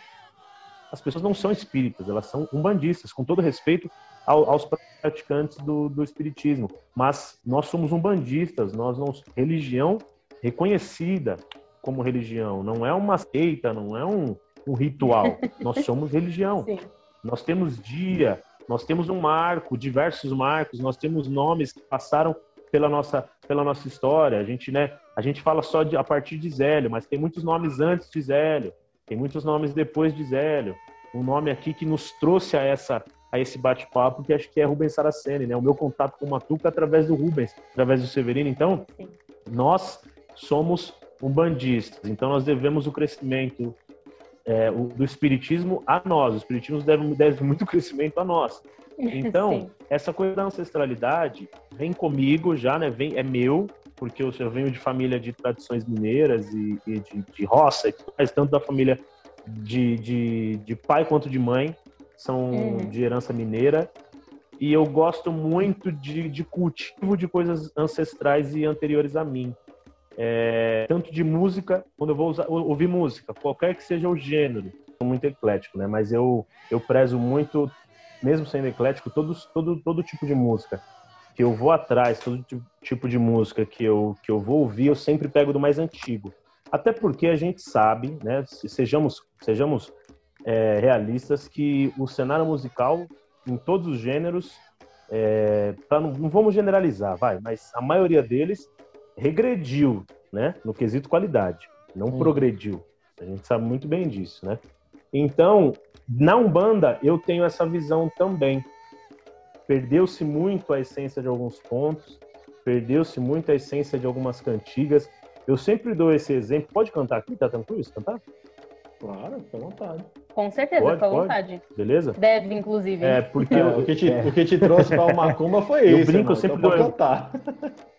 As pessoas não são espíritas, elas são umbandistas, com todo respeito ao, aos praticantes do, do espiritismo. Mas nós somos umbandistas, nós não religião reconhecida, como religião, não é uma seita, não é um, um ritual. Nós somos religião. Sim. Nós temos dia, nós temos um marco, diversos marcos, nós temos nomes que passaram pela nossa, pela nossa história. A gente, né, a gente fala só de, a partir de Zélio, mas tem muitos nomes antes de Zélio, tem muitos nomes depois de Zélio. Um nome aqui que nos trouxe a essa a esse bate-papo, que acho que é Rubens Saraceni, né? O meu contato com o Matuca através do Rubens, através do Severino. Então, Sim. nós somos umbandistas. Então, nós devemos o crescimento é, o, do espiritismo a nós. O espiritismo deve, deve muito crescimento a nós. Então, essa coisa da ancestralidade vem comigo já, né? Vem, é meu, porque eu, eu venho de família de tradições mineiras e, e de, de, roça, e mais tanto da família de, de, de, pai quanto de mãe são uhum. de herança mineira. E eu gosto muito de, de cultivo de coisas ancestrais e anteriores a mim é, tanto de música, quando eu vou usar, ouvir música, qualquer que seja o gênero, sou muito eclético, né? Mas eu, eu prezo muito, mesmo sendo eclético, todo, todo, todo tipo de música que eu vou atrás, todo tipo de música que eu, que eu vou ouvir, eu sempre pego do mais antigo. Até porque a gente sabe, né? Sejamos, sejamos é, realistas, que o cenário musical, em todos os gêneros, é, não, não vamos generalizar, vai, mas a maioria deles regrediu, né, no quesito qualidade, não hum. progrediu. A gente sabe muito bem disso, né? Então, na Umbanda, eu tenho essa visão também. Perdeu-se muito a essência de alguns pontos, perdeu-se muito a essência de algumas cantigas. Eu sempre dou esse exemplo. Pode cantar aqui? Tá tranquilo isso cantar? Claro, fica à vontade. Com certeza, pode, fica à vontade. Beleza? Deve, inclusive. É, porque é, o, que te, é. o que te trouxe para uma macumba foi eu isso. Eu brinco, eu sempre então dou. cantar.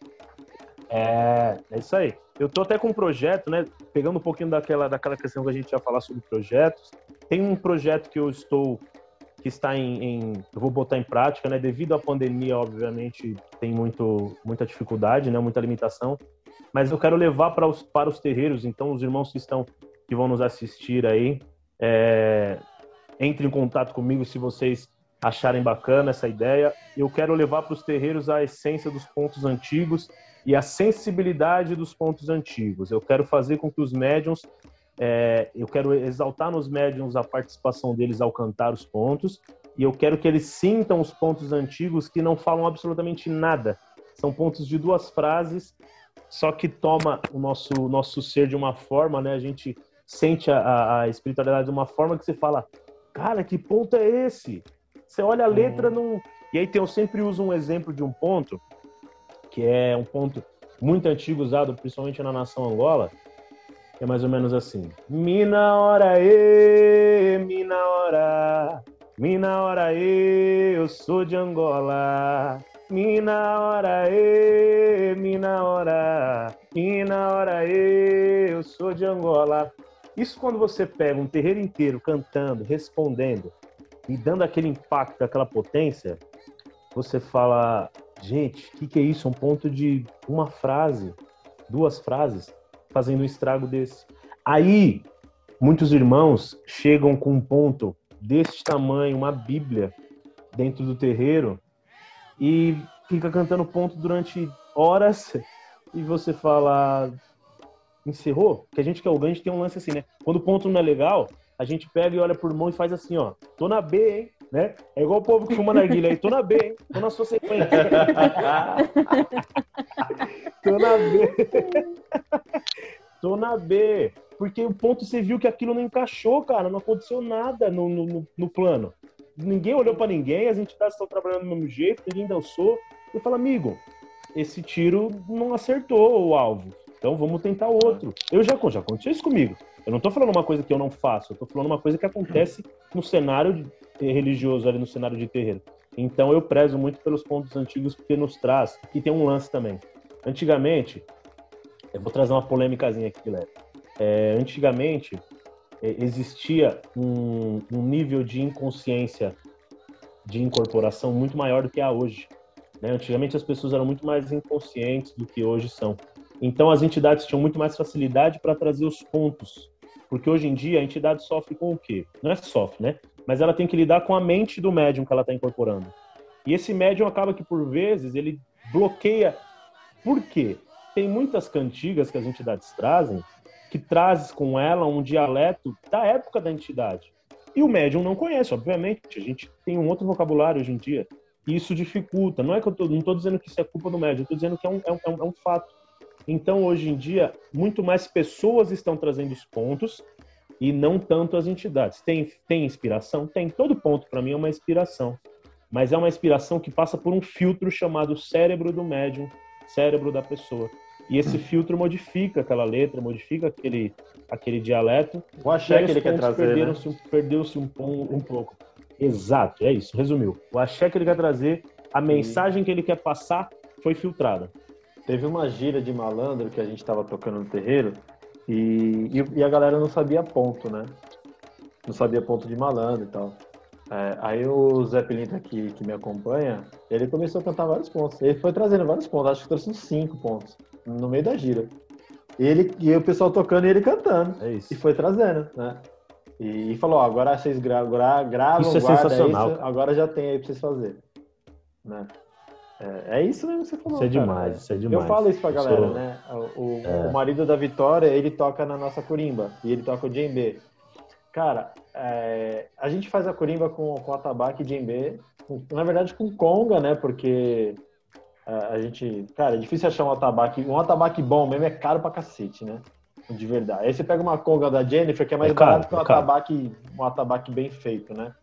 É, é isso aí. Eu tô até com um projeto, né? Pegando um pouquinho daquela, daquela questão que a gente ia falar sobre projetos. Tem um projeto que eu estou, que está em, em eu vou botar em prática, né? Devido à pandemia, obviamente, tem muito, muita dificuldade, né? Muita limitação. Mas eu quero levar para os, para os terreiros. Então, os irmãos que estão, que vão nos assistir aí, é, entre em contato comigo se vocês acharem bacana essa ideia. Eu quero levar para os terreiros a essência dos pontos antigos e a sensibilidade dos pontos antigos. Eu quero fazer com que os médiums, é, eu quero exaltar nos médiums a participação deles ao cantar os pontos e eu quero que eles sintam os pontos antigos que não falam absolutamente nada. São pontos de duas frases, só que toma o nosso nosso ser de uma forma, né? A gente sente a, a espiritualidade de uma forma que você fala, cara, que ponto é esse? Você olha a letra uhum. num... E aí tem, eu sempre uso um exemplo de um ponto, que é um ponto muito antigo usado principalmente na nação Angola, que é mais ou menos assim. Mina hora e, mina hora, mina hora e, eu sou de Angola. Mina hora e, mina hora, mina hora e, eu sou de Angola. Isso quando você pega um terreiro inteiro cantando, respondendo e dando aquele impacto, aquela potência, você fala, gente, o que, que é isso? Um ponto de uma frase, duas frases, fazendo um estrago desse. Aí, muitos irmãos chegam com um ponto desse tamanho, uma Bíblia, dentro do terreiro, e fica cantando ponto durante horas, e você fala, encerrou, que a gente que é o grande tem um lance assim, né? Quando o ponto não é legal, a gente pega e olha por mão e faz assim, ó. Tô na B, hein? Né? É igual o povo que fuma narguilha aí. Tô na B, hein? Tô na sua sequência. tô na B. tô na B. Porque o ponto você viu que aquilo não encaixou, cara. Não aconteceu nada no, no, no plano. Ninguém olhou para ninguém, as entidades estão trabalhando do mesmo jeito, ninguém dançou. Eu falo, amigo, esse tiro não acertou o alvo. Então vamos tentar outro. Eu já, já aconteceu isso comigo. Eu não estou falando uma coisa que eu não faço, eu estou falando uma coisa que acontece no cenário religioso, ali no cenário de terreiro. Então eu prezo muito pelos pontos antigos porque nos traz, e tem um lance também. Antigamente, eu vou trazer uma polêmicazinha aqui, Guilherme. É, antigamente, é, existia um, um nível de inconsciência de incorporação muito maior do que há hoje. Né? Antigamente as pessoas eram muito mais inconscientes do que hoje são. Então as entidades tinham muito mais facilidade para trazer os pontos, porque hoje em dia a entidade sofre com o quê? Não é sofre, né? Mas ela tem que lidar com a mente do médium que ela está incorporando. E esse médium acaba que por vezes ele bloqueia. Por quê? Tem muitas cantigas que as entidades trazem que traz com ela um dialeto da época da entidade. E o médium não conhece, obviamente. A gente tem um outro vocabulário hoje em dia. E isso dificulta. Não é que eu tô, não estou dizendo que isso é culpa do médium, estou dizendo que é um, é, um, é um fato. Então, hoje em dia, muito mais pessoas estão trazendo os pontos e não tanto as entidades. Tem, tem inspiração? Tem. Todo ponto, para mim, é uma inspiração. Mas é uma inspiração que passa por um filtro chamado cérebro do médium, cérebro da pessoa. E esse filtro modifica aquela letra, modifica aquele, aquele dialeto. O axé que ele quer trazer, Perdeu-se né? perdeu um, um pouco. Exato, é isso, resumiu. O axé que ele quer trazer, a mensagem que ele quer passar foi filtrada. Teve uma gira de malandro que a gente estava tocando no terreiro e, e, e, a galera não sabia ponto, né? Não sabia ponto de malandro e tal. É, aí o Zé Pilinta que, que me acompanha, ele começou a cantar vários pontos. Ele foi trazendo vários pontos, acho que trouxe uns cinco pontos no meio da gira. Ele, e o pessoal tocando e ele cantando. É isso. E foi trazendo, né? E, e falou, ó, agora vocês gra gra gravam, isso é sensacional. Isso, agora já tem aí pra vocês fazerem. Né? É, é isso mesmo que você falou. Isso é cara. demais, isso é demais. Eu falo isso pra galera, sou... né? O, é. o, marido da Vitória, ele toca na nossa corimba e ele toca o djembe. Cara, é, a gente faz a corimba com, com atabaque e djembe, na verdade com conga, né? Porque a, a, gente, cara, é difícil achar um atabaque, um atabaque bom mesmo é caro pra cacete, né? De verdade. Aí você pega uma conga da Jennifer, que é mais é barato que um, é atabaque, um atabaque bem feito, né?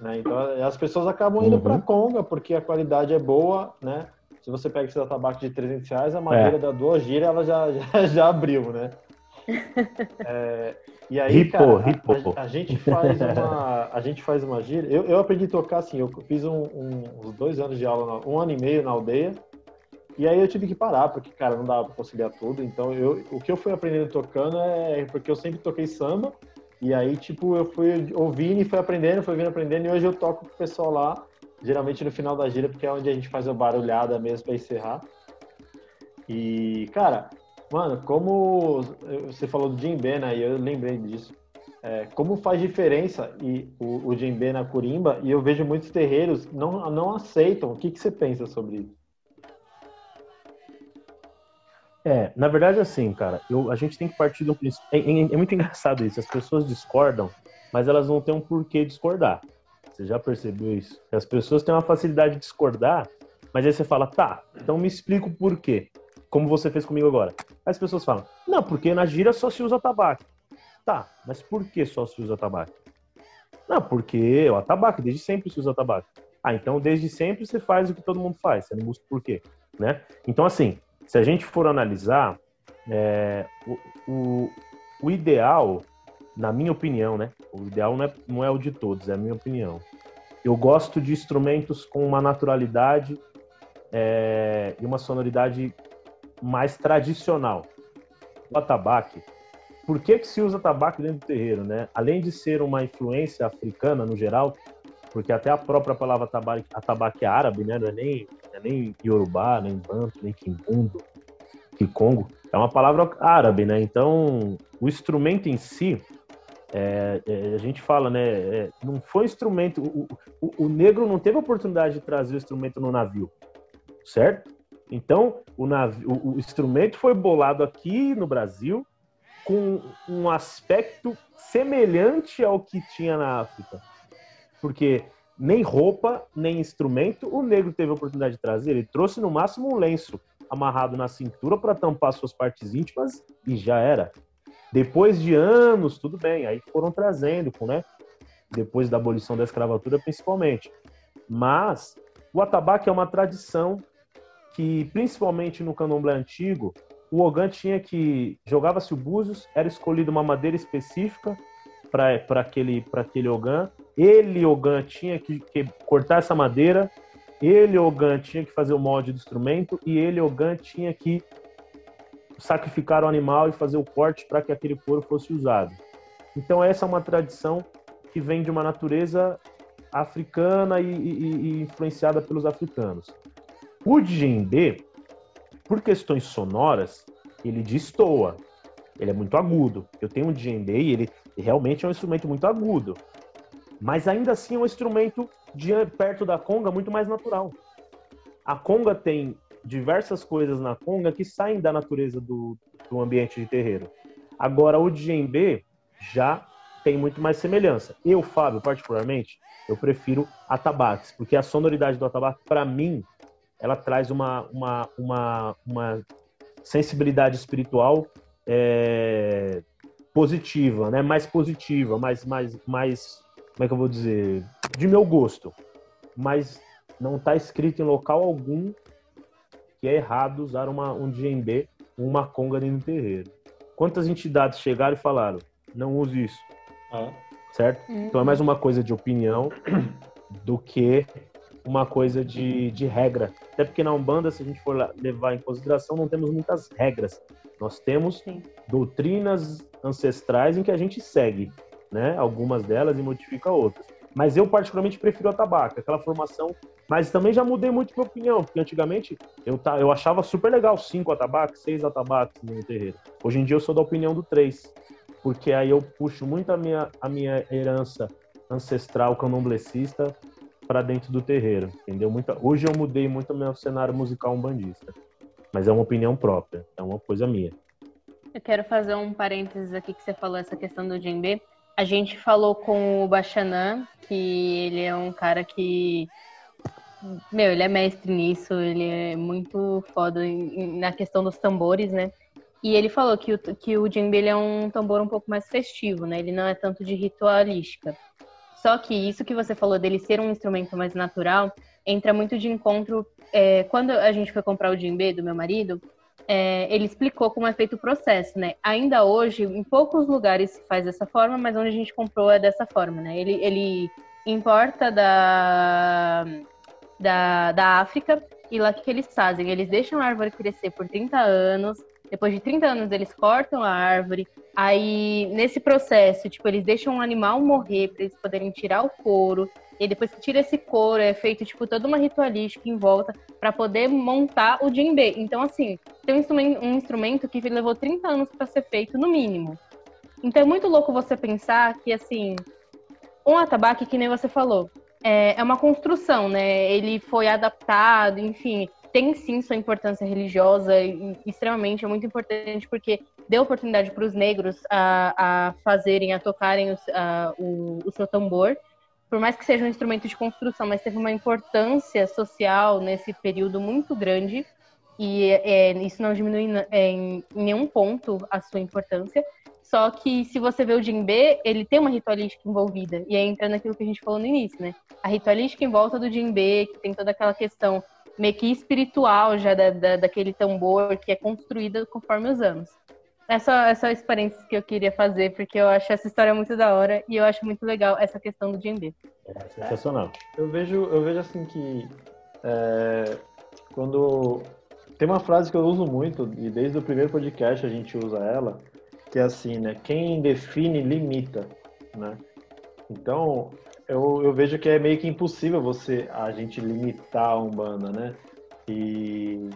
Né? Então as pessoas acabam indo uhum. para conga porque a qualidade é boa, né? Se você pega esse tabaco de 300 reais, a madeira é. da duas gira ela já, já, já abriu, né? É, e aí, ripo, cara, ripo. A, a, gente faz uma, a gente faz uma gira. Eu, eu aprendi a tocar assim. Eu fiz um, um, uns dois anos de aula, um ano e meio na aldeia. E aí eu tive que parar porque, cara, não dava para conciliar tudo. Então, eu, o que eu fui aprendendo tocando é porque eu sempre toquei samba e aí, tipo, eu fui ouvindo e fui aprendendo, fui vindo aprendendo, e hoje eu toco com o pessoal lá, geralmente no final da gira, porque é onde a gente faz a barulhada mesmo para encerrar. E, cara, mano, como você falou do Jim Ben aí, eu lembrei disso. é, como faz diferença e o, o djembe na curimba e eu vejo muitos terreiros não, não aceitam. O que, que você pensa sobre isso? É, na verdade, assim, cara, eu, a gente tem que partir do princípio. É, é, é, muito engraçado isso. As pessoas discordam, mas elas não têm um porquê discordar. Você já percebeu isso? As pessoas têm uma facilidade de discordar, mas aí você fala, tá, então me explica o porquê. Como você fez comigo agora. Aí as pessoas falam, não, porque na gira só se usa tabaco. Tá, mas por que só se usa tabaco? Não, porque o tabaco, desde sempre se usa tabaco. Ah, então desde sempre você faz o que todo mundo faz, você não busca por quê, né? Então, assim, se a gente for analisar, é, o, o, o, ideal, na minha opinião, né? O ideal não é, não é o de todos, é a minha opinião. Eu gosto de instrumentos com uma naturalidade é, e uma sonoridade mais tradicional. O atabaque, por que, que se usa tabaco dentro do terreiro, né? Além de ser uma influência africana no geral, porque até a própria palavra atabaque é árabe, né? Não é nem é nem Yorubá, nem Banto, nem Kimbundo, Kikongo. É uma palavra árabe, né? Então, o instrumento em si, é, é, a gente fala, né? É, não foi instrumento. O, o, o, negro não teve oportunidade de trazer o instrumento no navio, certo? Então, o, navio, o, o instrumento foi bolado aqui no Brasil com um aspecto semelhante ao que tinha na África. Porque nem roupa, nem instrumento o negro teve a oportunidade de trazer. Ele trouxe no máximo um lenço amarrado na cintura para tampar suas partes íntimas e já era. Depois de anos, tudo bem, aí foram trazendo, né? Depois da abolição da escravatura, principalmente. Mas o atabaque é uma tradição que, principalmente no candomblé antigo, o Ogan tinha que jogava-se o búzios, era escolhida uma madeira específica para aquele para aquele Ogan ele, Ogan, tinha que, que, cortar essa madeira, ele, Ogan, tinha que fazer o molde do instrumento e ele, Ogan, tinha que sacrificar o animal e fazer o corte para que aquele couro fosse usado. Então essa é uma tradição que vem de uma natureza africana e, e, e influenciada pelos africanos. O djembe, por questões sonoras, ele destoa. Ele é muito agudo. Eu tenho um djembe e ele realmente é um instrumento muito agudo mas ainda assim é um instrumento de perto da conga muito mais natural. A conga tem diversas coisas na conga que saem da natureza do, do ambiente de terreiro. Agora o djembe já tem muito mais semelhança. Eu, Fábio, particularmente, eu prefiro atabaques, porque a sonoridade do atabaque, para mim, ela traz uma, uma, uma, uma sensibilidade espiritual é, positiva, né? mais positiva, mais, mais, mais como é que eu vou dizer, de meu gosto. Mas não está escrito em local algum que é errado usar uma, um djembe, uma conga dentro do terreiro. Quantas entidades chegaram e falaram, não use isso? Ah. Certo? Uhum. Então é mais uma coisa de opinião do que uma coisa de, de regra. Até porque na Umbanda, se a gente for levar em consideração, não temos muitas regras. Nós temos Sim. doutrinas ancestrais em que a gente segue né? Algumas delas e modifica outras. Mas eu particularmente prefiro a tabaca, aquela formação. Mas também já mudei muito minha opinião, porque antigamente eu, tá, eu achava super legal cinco atabaques, seis atabaques no terreiro. Hoje em dia eu sou da opinião do três, porque aí eu puxo muito a minha, a minha herança ancestral candomblessista para dentro do terreiro, entendeu? Muita, hoje eu mudei muito o meu cenário musical umbandista, mas é uma opinião própria, é uma coisa minha. Eu quero fazer um parênteses aqui que você falou essa questão do djembe. A gente falou com o Bachanan, que ele é um cara que. Meu, ele é mestre nisso, ele é muito foda na questão dos tambores, né? E ele falou que o, que o djembe é um tambor um pouco mais festivo, né? Ele não é tanto de ritualística. Só que isso que você falou dele ser um instrumento mais natural entra muito de encontro. É, quando a gente foi comprar o djembe do meu marido, é, ele explicou como é feito o processo, né? Ainda hoje, em poucos lugares se faz dessa forma, mas onde a gente comprou é dessa forma, né? Ele, ele importa da, da, da África e lá o que eles fazem? Eles deixam a árvore crescer por 30 anos, depois de 30 anos eles cortam a árvore, aí nesse processo, tipo, eles deixam o animal morrer para eles poderem tirar o couro, e depois que tira esse couro, é feito, tipo, toda uma ritualística em volta para poder montar o djembe. Então, assim, tem um instrumento, um instrumento que levou 30 anos para ser feito, no mínimo. Então é muito louco você pensar que, assim, um atabaque, que nem você falou, é, é uma construção, né? Ele foi adaptado, enfim, tem sim sua importância religiosa, e, extremamente, é muito importante, porque deu oportunidade para os negros a, a fazerem, a tocarem a, o, o seu tambor, por mais que seja um instrumento de construção, mas teve uma importância social nesse período muito grande e é, isso não diminui é, em nenhum ponto a sua importância. Só que se você vê o djembe, ele tem uma ritualística envolvida. E aí entra naquilo que a gente falou no início, né? A ritualística em volta do djembe, que tem toda aquela questão meio que espiritual já da, da, daquele tambor que é construída conforme os anos. Essa, essa experiência que eu queria fazer, porque eu acho essa história muito da hora e eu acho muito legal essa questão do djembe. É sensacional. É, eu vejo, eu vejo assim que é, quando tem uma frase que eu uso muito, e desde o primeiro podcast a gente usa ela, que é assim, né? Quem define, limita, né? Então, eu, eu vejo que é meio que impossível você, a gente limitar a Umbanda, né? E,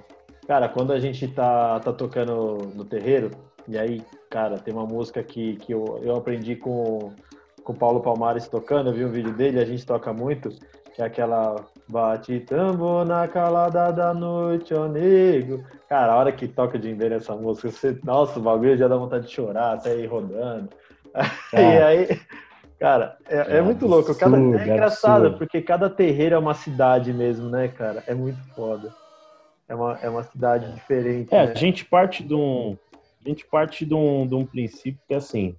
cara, quando a gente tá, tá tocando no terreiro, e aí, cara, tem uma música que, que eu, eu aprendi com, com o Paulo Palmares tocando, eu vi um vídeo dele, a gente toca muito, que é aquela Bate tambor na calada da noite, ó nego. Cara, a hora que toca de Ember essa música, você, nossa, o bagulho já dá vontade de chorar, até ir rodando. É. E aí, cara, é, é muito louco. Cada, é engraçado, absurdo. porque cada terreiro é uma cidade mesmo, né, cara? É muito foda. É uma, é uma cidade diferente. É, né? a gente parte de um. A gente parte de um, de um princípio que é assim.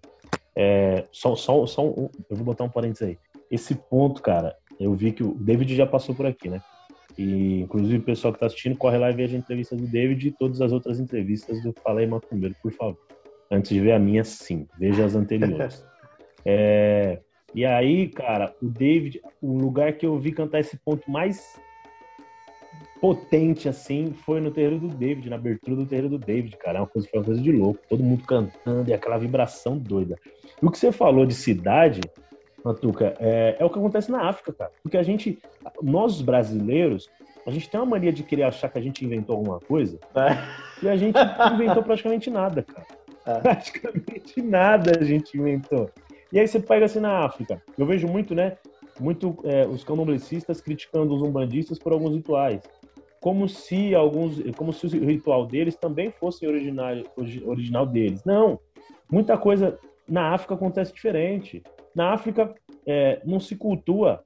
É, só, só, só um, eu vou botar um parênteses aí. Esse ponto, cara, eu vi que o David já passou por aqui, né? E, inclusive, o pessoal que está assistindo, corre lá e veja a entrevista do David e todas as outras entrevistas do Fala aí Macumbeiro, por favor. Antes de ver a minha, sim. Veja as anteriores. é, e aí, cara, o David, o lugar que eu vi cantar esse ponto mais potente, assim, foi no terreiro do David, na abertura do terreiro do David, cara. É uma coisa, foi uma coisa de louco. Todo mundo cantando e aquela vibração doida. E o que você falou de cidade, Matuca, é, é o que acontece na África, cara. Porque a gente, nós brasileiros, a gente tem uma mania de querer achar que a gente inventou alguma coisa é. e a gente não inventou praticamente nada, cara. É. Praticamente nada a gente inventou. E aí você pega assim na África. Eu vejo muito, né? Muito é, os candomblecistas criticando os umbandistas por alguns rituais. Como se alguns, como se o ritual deles também fosse original, original deles. Não. Muita coisa na África acontece diferente. Na África, é, não se cultua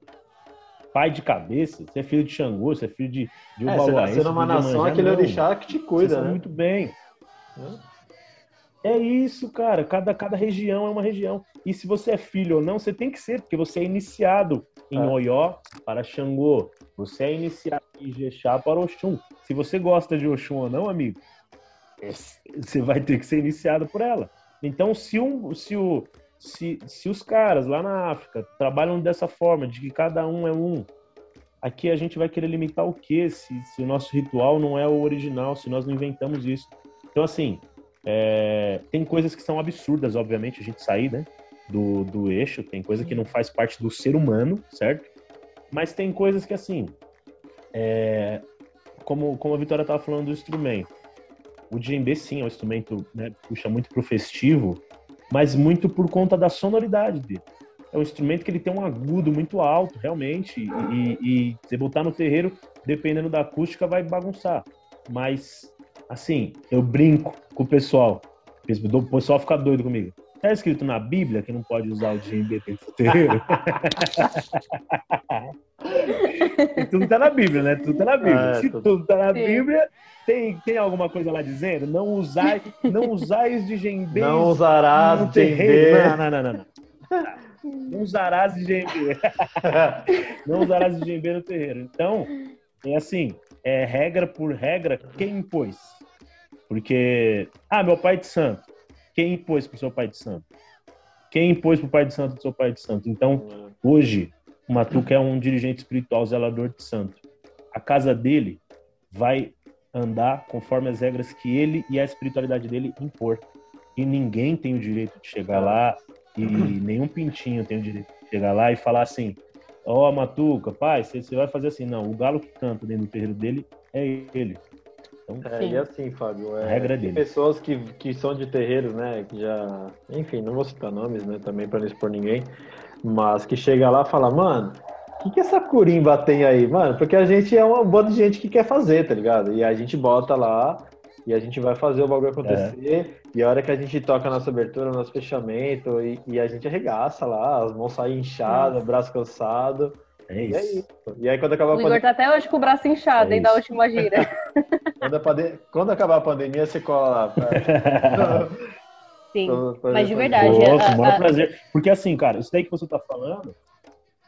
pai de cabeça, você é filho de Xangô, você é filho de, de é, Você nasceu numa nação, aquele orixá que te cuida, né? Muito bem. É. é isso, cara. Cada, cada região é uma região. E se você é filho ou não, você tem que ser, porque você é iniciado em é. Oió para Xangô. Você é iniciado em Jexá para Oxum. Se você gosta de Oxum ou não, amigo, é, você vai ter que ser iniciado por ela. Então, se, um, se o, se, se os caras lá na África trabalham dessa forma, de que cada um é um, aqui a gente vai querer limitar o quê? Se, se o nosso ritual não é o original, se nós não inventamos isso. Então, assim, é, tem coisas que são absurdas, obviamente, a gente sair né, do, do eixo, tem coisa que não faz parte do ser humano, certo? Mas tem coisas que, assim, é, como, como a Vitória estava falando do instrumento, o djembe, sim, é um instrumento, né, puxa muito pro festivo, mas muito por conta da sonoridade dele. É um instrumento que ele tem um agudo muito alto, realmente, e, e você botar no terreiro, dependendo da acústica, vai bagunçar. Mas, assim, eu brinco com o pessoal, o pessoal fica doido comigo. Tá escrito na Bíblia que não pode usar o djembe dentro do terreiro? tudo tá na Bíblia, né? Tudo tá na Bíblia. É, Se tudo tá na Sim. Bíblia, tem, tem alguma coisa lá dizendo? Não usai, não usais de djembe. Não usarás de djembe. Não, não, não, não. Não, usarás de djembe. não usarás de no terreiro. Então, é assim, é regra por regra, quem impôs? Porque, ah, meu pai de santo. Quem impôs pro seu pai de santo? Quem impôs pro pai de santo do seu pai de santo? Então, hoje, o Matuca é um dirigente espiritual zelador de santo. A casa dele vai andar conforme as regras que ele e a espiritualidade dele impor. E ninguém tem o direito de chegar lá e nenhum pintinho tem o direito de chegar lá e falar assim: Ó, oh, Matuca, pai, você vai fazer assim. Não, o galo que canta dentro do terreiro dele é ele. Então, é, e assim, Fábio, é, regra dele. pessoas que, que são de terreiros, né, que já, enfim, não vou citar nomes, né, também para não expor ninguém, mas que chega lá e fala, mano, o que, que essa curimba tem aí, mano? Porque a gente é uma boa de gente que quer fazer, tá ligado? E a gente bota lá e a gente vai fazer o bagulho acontecer. É. E a hora que a gente toca a nossa abertura, nosso fechamento, e, e a gente arregaça lá, as mãos saem inchadas, é. braço cansado. É isso. E, é isso. e aí quando acabar o a pandemia. tá até hoje com o braço inchado, é da última gira. quando, pande... quando, acabar a pandemia, você cola. Sim, mas de verdade. Nossa, a, maior prazer. Porque assim, cara, isso daí que você tá falando.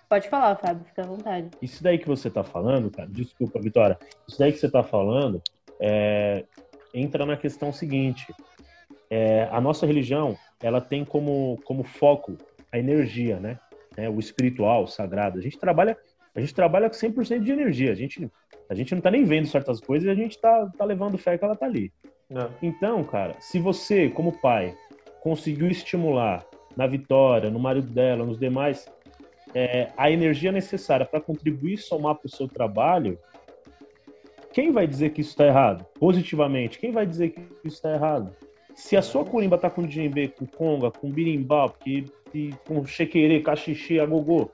Pode falar, Fábio, fica à vontade. Isso daí que você tá falando, cara, desculpa, Vitória. Isso daí que você tá falando é, entra na questão seguinte. É, a nossa religião, ela tem como, como foco a energia, né? É, o espiritual, o sagrado. A gente trabalha, a gente trabalha com 100% de energia. A gente, a gente não tá nem vendo certas coisas e a gente tá, tá levando fé que ela tá ali. Não. É. Então, cara, se você, como pai, conseguiu estimular na Vitória, no marido dela, nos demais, é, a energia necessária para contribuir e somar para o seu trabalho, quem vai dizer que isso está errado? Positivamente, quem vai dizer que isso está errado? Se a sua curimba está com djembe, com conga, com birimbau, que, que, com chequerê, cachixi, agogô,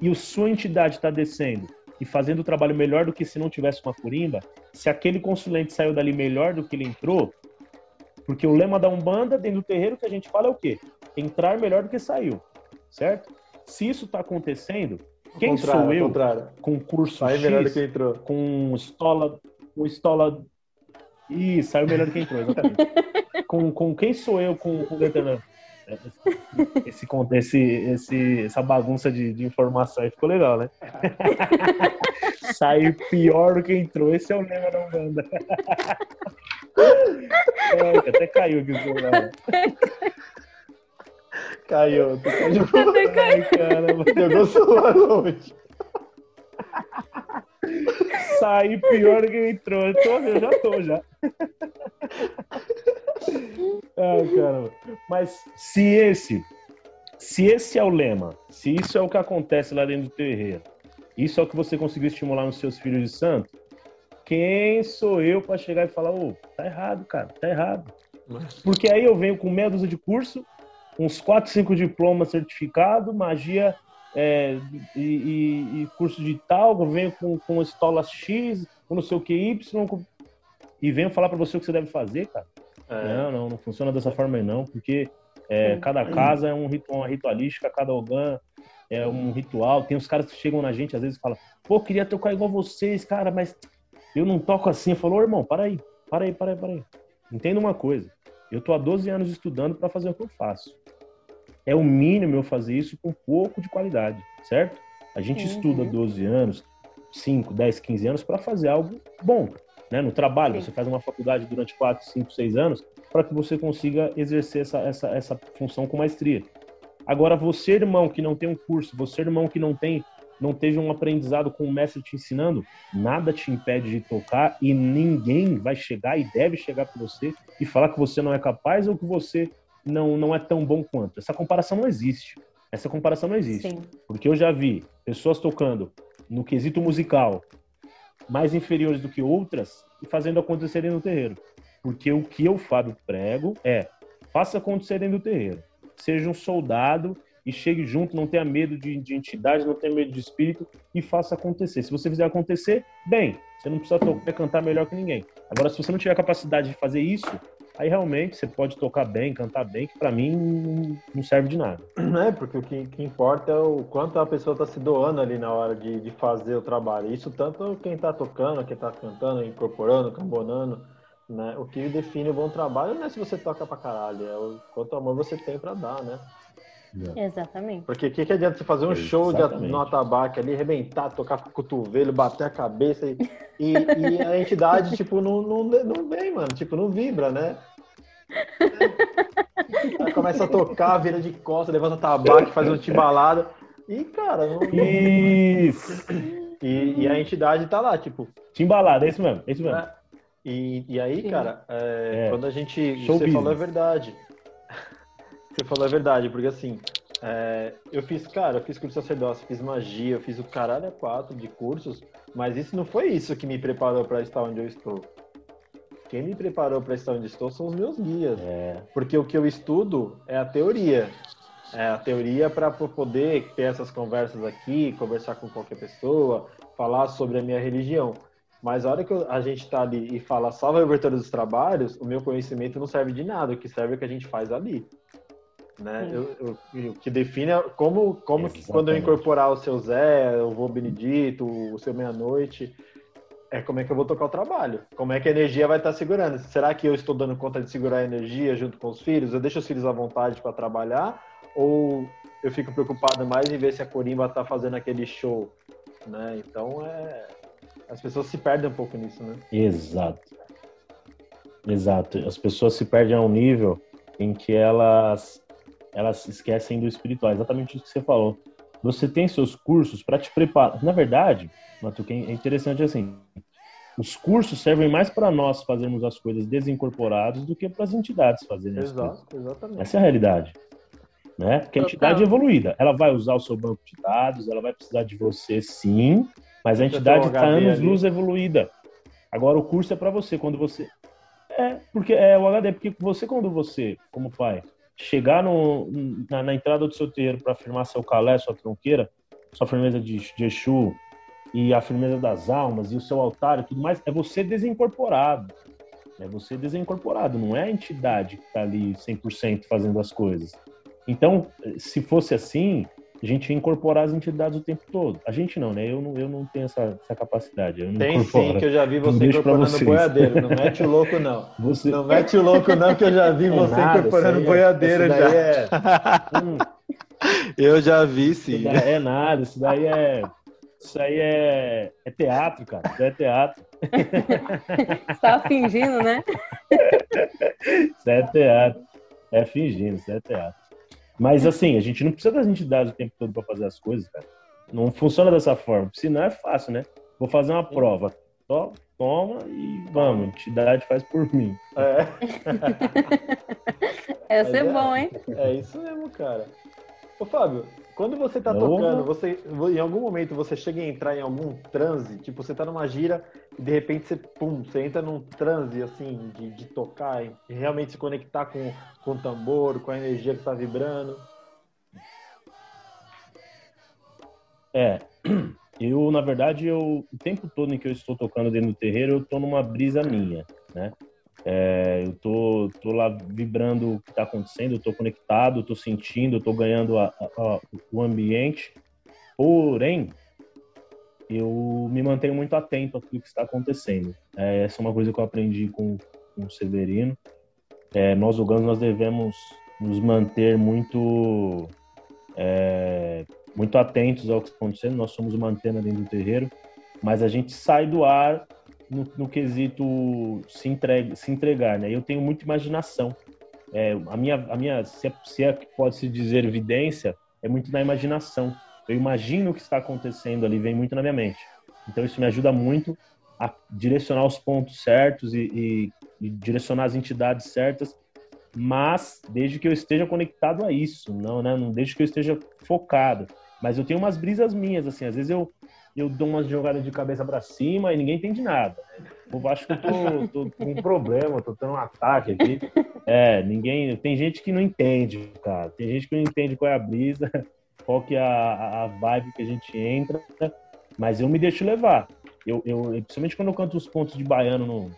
e a sua entidade está descendo e fazendo o trabalho melhor do que se não tivesse uma curimba, se aquele consulente saiu dali melhor do que ele entrou, porque o lema da Umbanda, dentro do terreiro, que a gente fala é o quê? Entrar melhor do que saiu, certo? Se isso está acontecendo, quem sou eu com curso Sai X, melhor do que entrou. com estola, com estola... Ih, saiu melhor do que entrou, exatamente. com, com quem sou eu com, com esse, esse, esse, essa bagunça de, de informação aí ficou legal, né? Sair pior do que entrou, esse é o lema da Umbanda. é, até caiu aqui o celular. Caiu, tu caiu. Ai, caramba. Jogou o celular longe. Saí pior do que entrou. Eu, tô, eu já tô, já. Ai, caramba. Mas se esse, se esse é o lema, se isso é o que acontece lá dentro do terreiro, isso é o que você conseguiu estimular nos seus filhos de santo, quem sou eu para chegar e falar, ô, oh, tá errado, cara, tá errado. Porque aí eu venho com meia dúzia de curso, uns 4, 5 diplomas certificado, magia é, e, e, e, curso de tal, venho com, com estola X, com não sei o que Y, com... e venho falar para você o que você deve fazer, cara. É. Não, não, não funciona dessa forma aí não, porque é, cada casa é um ritual, uma ritualística, cada ogã é um ritual. Tem os caras que chegam na gente às vezes e falam, pô, queria tocar igual vocês, cara, mas eu não toco assim. Eu falo, irmão, para aí, para aí, para aí, para aí. Entenda uma coisa, eu tô há 12 anos estudando para fazer o que eu faço. É o mínimo eu fazer isso com pouco de qualidade, certo? A gente uhum. estuda 12 anos, 5, 10, 15 anos para fazer algo bom, né? No trabalho, Sim. você faz uma faculdade durante 4, 5, 6 anos para que você consiga exercer essa, essa, essa função com maestria. Agora, você, irmão, que não tem um curso, você, irmão, que não tem não teve um aprendizado com o mestre te ensinando, nada te impede de tocar e ninguém vai chegar e deve chegar para você e falar que você não é capaz ou que você não, não é tão bom quanto. Essa comparação não existe. Essa comparação não existe. Sim. Porque eu já vi pessoas tocando no quesito musical mais inferiores do que outras e fazendo acontecerem no terreiro. Porque o que eu, Fábio, prego é faça acontecerem no terreiro. Seja um soldado e chegue junto, não tenha medo de, de entidade, não tenha medo de espírito e faça acontecer. Se você fizer acontecer, bem, você não precisa tocar, cantar melhor que ninguém. Agora, se você não tiver capacidade de fazer isso, aí realmente você pode tocar bem, cantar bem, que para mim não serve de nada. É, porque o que, que importa é o quanto a pessoa está se doando ali na hora de, de fazer o trabalho. Isso tanto quem está tocando, quem está cantando, incorporando, cambonando, né? O que define o bom trabalho não é se você toca pra caralho, é o quanto amor você tem para dar, né? Exatamente. Porque o que, que adianta você fazer um show de, no atabaque ali, arrebentar, tocar com o cotovelo, bater a cabeça e, e, e a entidade, tipo, não, não, não vem, mano. Tipo, não vibra, né? Aí começa a tocar, vira de costas, levanta o tabaco, faz um timbalado. E, cara, não. Isso! E, e, a entidade tá lá, tipo. Timbalada, é isso mesmo, é isso mesmo. É. E, e aí, Sim. cara, é, é. quando a gente. Show você business. falou a verdade. Você falou a verdade, porque assim, é, eu fiz, cara, eu fiz curso de sacerdócio, fiz magia, eu fiz o caralho a quatro de cursos, mas isso não foi isso que me preparou para estar onde eu estou. Quem me preparou para estar onde estou são os meus guias. É. Porque o que eu estudo é a teoria. É a teoria para poder ter essas conversas aqui, conversar com qualquer pessoa, falar sobre a minha religião. Mas a hora que a gente está ali e fala salva a abertura dos trabalhos, o meu conhecimento não serve de nada. O que serve é o que a gente faz ali. Né? Eu, eu, o que define é como, como que quando eu incorporar o seu Zé, o vô Benedito, o seu Meia-Noite, é como é que eu vou tocar o trabalho. Como é que a energia vai estar segurando. Será que eu estou dando conta de segurar a energia junto com os filhos? Eu deixo os filhos à vontade para trabalhar? Ou eu fico preocupado mais em ver se a Corimba está fazendo aquele show? Né? Então, é... as pessoas se perdem um pouco nisso, né? Exato. Exato. As pessoas se perdem a um nível em que elas elas esquecem do espiritual. Exatamente isso que você falou. Você tem seus cursos para te preparar. Na verdade, Matuque, é interessante assim. Os cursos servem mais para nós fazermos as coisas desincorporadas do que para as entidades fazerem Exato, exatamente. Essa é a realidade. Né? Porque a entidade é evoluída. Ela vai usar o seu banco de dados, ela vai precisar de você sim, mas a entidade está anos luz evoluída. Agora o curso é para você. Quando você. É, porque é o HD, porque você, quando você, como pai, chegar no, na, na, entrada do seu terreiro para afirmar seu calé, sua tronqueira, sua firmeza de, de Exu e a firmeza das almas e o seu altar e tudo mais, é você desincorporado. É você desincorporado, não é a entidade que está ali 100% fazendo as coisas. Então, se fosse assim, a gente ia incorporar as entidades o tempo todo. A gente não, né? Eu não, eu não tenho essa, essa capacidade. Tem incorporo. sim, que eu já vi você incorporando boiadeiro. Não mete o louco, não. Você... Não mete o louco, não, que eu já vi é você nada, incorporando é, boiadeiro já. É... hum. Eu já vi, sim. é nada, isso daí é. Isso aí é, é teatro, cara. Isso é teatro. Você tá fingindo, né? Isso é teatro. É fingindo, isso é teatro. Mas assim, a gente não precisa das entidades o tempo todo para fazer as coisas, cara. Não funciona dessa forma. Senão é fácil, né? Vou fazer uma prova. Só toma e vamos, a entidade faz por mim. É. Essa é, é bom, hein? É isso mesmo, cara. Ô, Fábio, quando você tá tocando, você, em algum momento você chega a entrar em algum transe, tipo, você tá numa gira e de repente você, pum, você entra num transe, assim, de, de tocar e realmente se conectar com, com o tambor, com a energia que tá vibrando. É, eu, na verdade, eu, o tempo todo em que eu estou tocando dentro do terreiro, eu tô numa brisa minha, né? É, eu tô, tô lá vibrando o que está acontecendo, eu tô conectado, eu tô sentindo, eu tô ganhando a, a, o ambiente. Porém, eu me mantenho muito atento tudo que está acontecendo. É, essa é uma coisa que eu aprendi com, com o Severino. É, nós, humanos, nós devemos nos manter muito é, muito atentos ao que está acontecendo. Nós somos uma antena dentro do terreiro, mas a gente sai do ar no, no quesito se, entrega, se entregar, né? Eu tenho muita imaginação. É, a minha, a minha se, é, se é que pode se dizer evidência, é muito na imaginação. Eu imagino o que está acontecendo ali, vem muito na minha mente. Então isso me ajuda muito a direcionar os pontos certos e, e, e direcionar as entidades certas, mas desde que eu esteja conectado a isso, não, né? Não desde que eu esteja focado. Mas eu tenho umas brisas minhas, assim, às vezes eu eu dou umas jogadas de cabeça para cima e ninguém entende nada. Eu acho que eu tô, tô, com um problema, tô tendo um ataque aqui. É, ninguém. Tem gente que não entende, cara. Tem gente que não entende qual é a brisa, qual que é a, a vibe que a gente entra. Mas eu me deixo levar. Eu, eu, principalmente quando eu canto os pontos de baiano, no...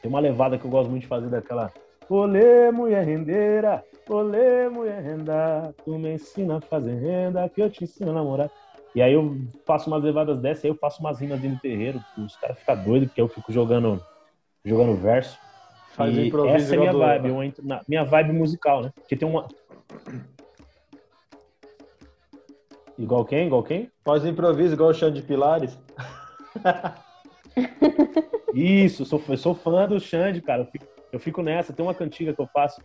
tem uma levada que eu gosto muito de fazer daquela. Olê, mulher rendeira, olê, mulher renda, tu me ensina a fazer renda, que eu te ensino a namorar. E aí eu faço umas levadas dessas, aí eu faço umas rimas dentro do terreiro, os caras ficam doidos, porque eu fico jogando, jogando verso. Faz e essa é minha vibe, eu entro na minha vibe musical, né? Porque tem uma. Igual quem? Igual quem? Faz improviso igual o Xande de Pilares. Isso, sou, eu sou fã do Xande, cara. Eu fico, eu fico, nessa. Tem uma cantiga que eu faço,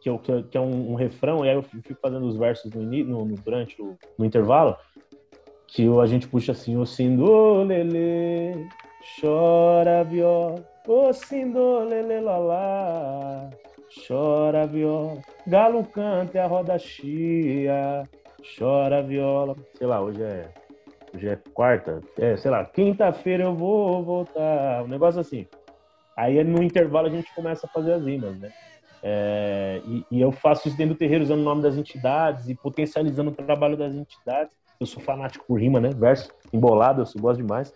que, eu, que, que é um, um, refrão, e aí eu fico fazendo os versos no, no, no durante o no intervalo que a gente puxa assim, o sindolele, chora viola, o sindolele lalá, chora viola, galo canta e a roda chia, chora viola. Sei lá, hoje é, hoje é quarta, é, sei lá, quinta-feira eu vou voltar, um negócio assim. Aí no intervalo a gente começa a fazer as rimas, né? É, e, e, eu faço isso dentro do terreiro usando o nome das entidades e potencializando o trabalho das entidades. Eu sou fanático por rima, né? Verso embolado, eu gosto demais.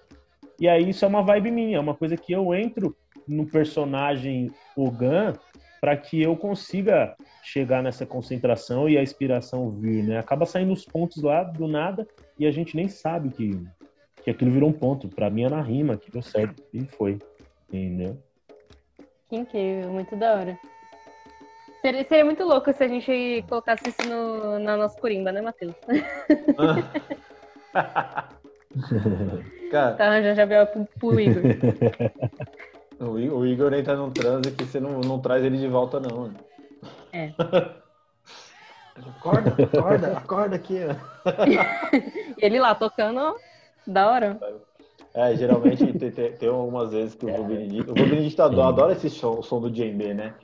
E aí isso é uma vibe minha, é uma coisa que eu entro no personagem Ogan para que eu consiga chegar nessa concentração e a inspiração vir, né? Acaba saindo os pontos lá do nada e a gente nem sabe que, que aquilo virou um ponto. Para mim é na rima que deu certo e foi, entendeu? Que incrível, muito da hora. Seria, seria muito louco se a gente colocasse isso no, na nossa corimba, né, Matheus? Cara, tá arranjando já pro, pro Igor. O, Igor entra num transe que você não, não traz ele de volta, não. É. acorda, acorda, acorda aqui. ele lá tocando, da hora. É, geralmente tem, tem, tem algumas vezes que o Benedito. O Benedito adora, adora esse som, o som do djembe, né?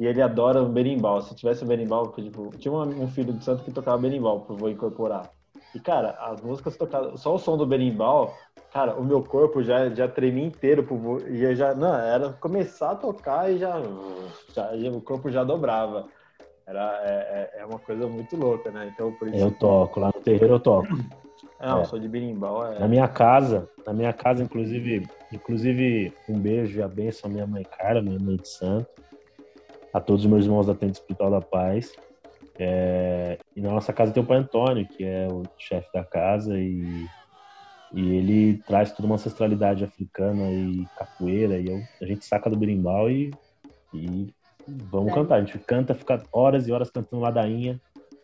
E ele adora o berimbau. Se tivesse o berimbau, tipo, tinha um filho de santo que tocava berimbau pro vô incorporar. E, cara, as músicas tocadas, só o som do berimbau, cara, o meu corpo já, já tremia inteiro, pro, e já, não, era começar a tocar e já, já o corpo já dobrava. Era, é, é, é uma coisa muito louca, né? Então, por isso... Eu toco, lá no terreiro eu toco. Não, é. sou de berimbau. É... Na minha casa, na minha casa, inclusive, inclusive, um beijo e a benção à minha mãe Carla, minha mãe de santo, a todos os meus irmãos da Tenda Espiritual da Paz. É, e na nossa casa tem o pai Antônio, que é o chefe da casa, e, e ele traz toda uma ancestralidade africana e capoeira, e eu, a gente saca do berimbau e, e vamos é. cantar. A gente canta, fica horas e horas cantando ladainha.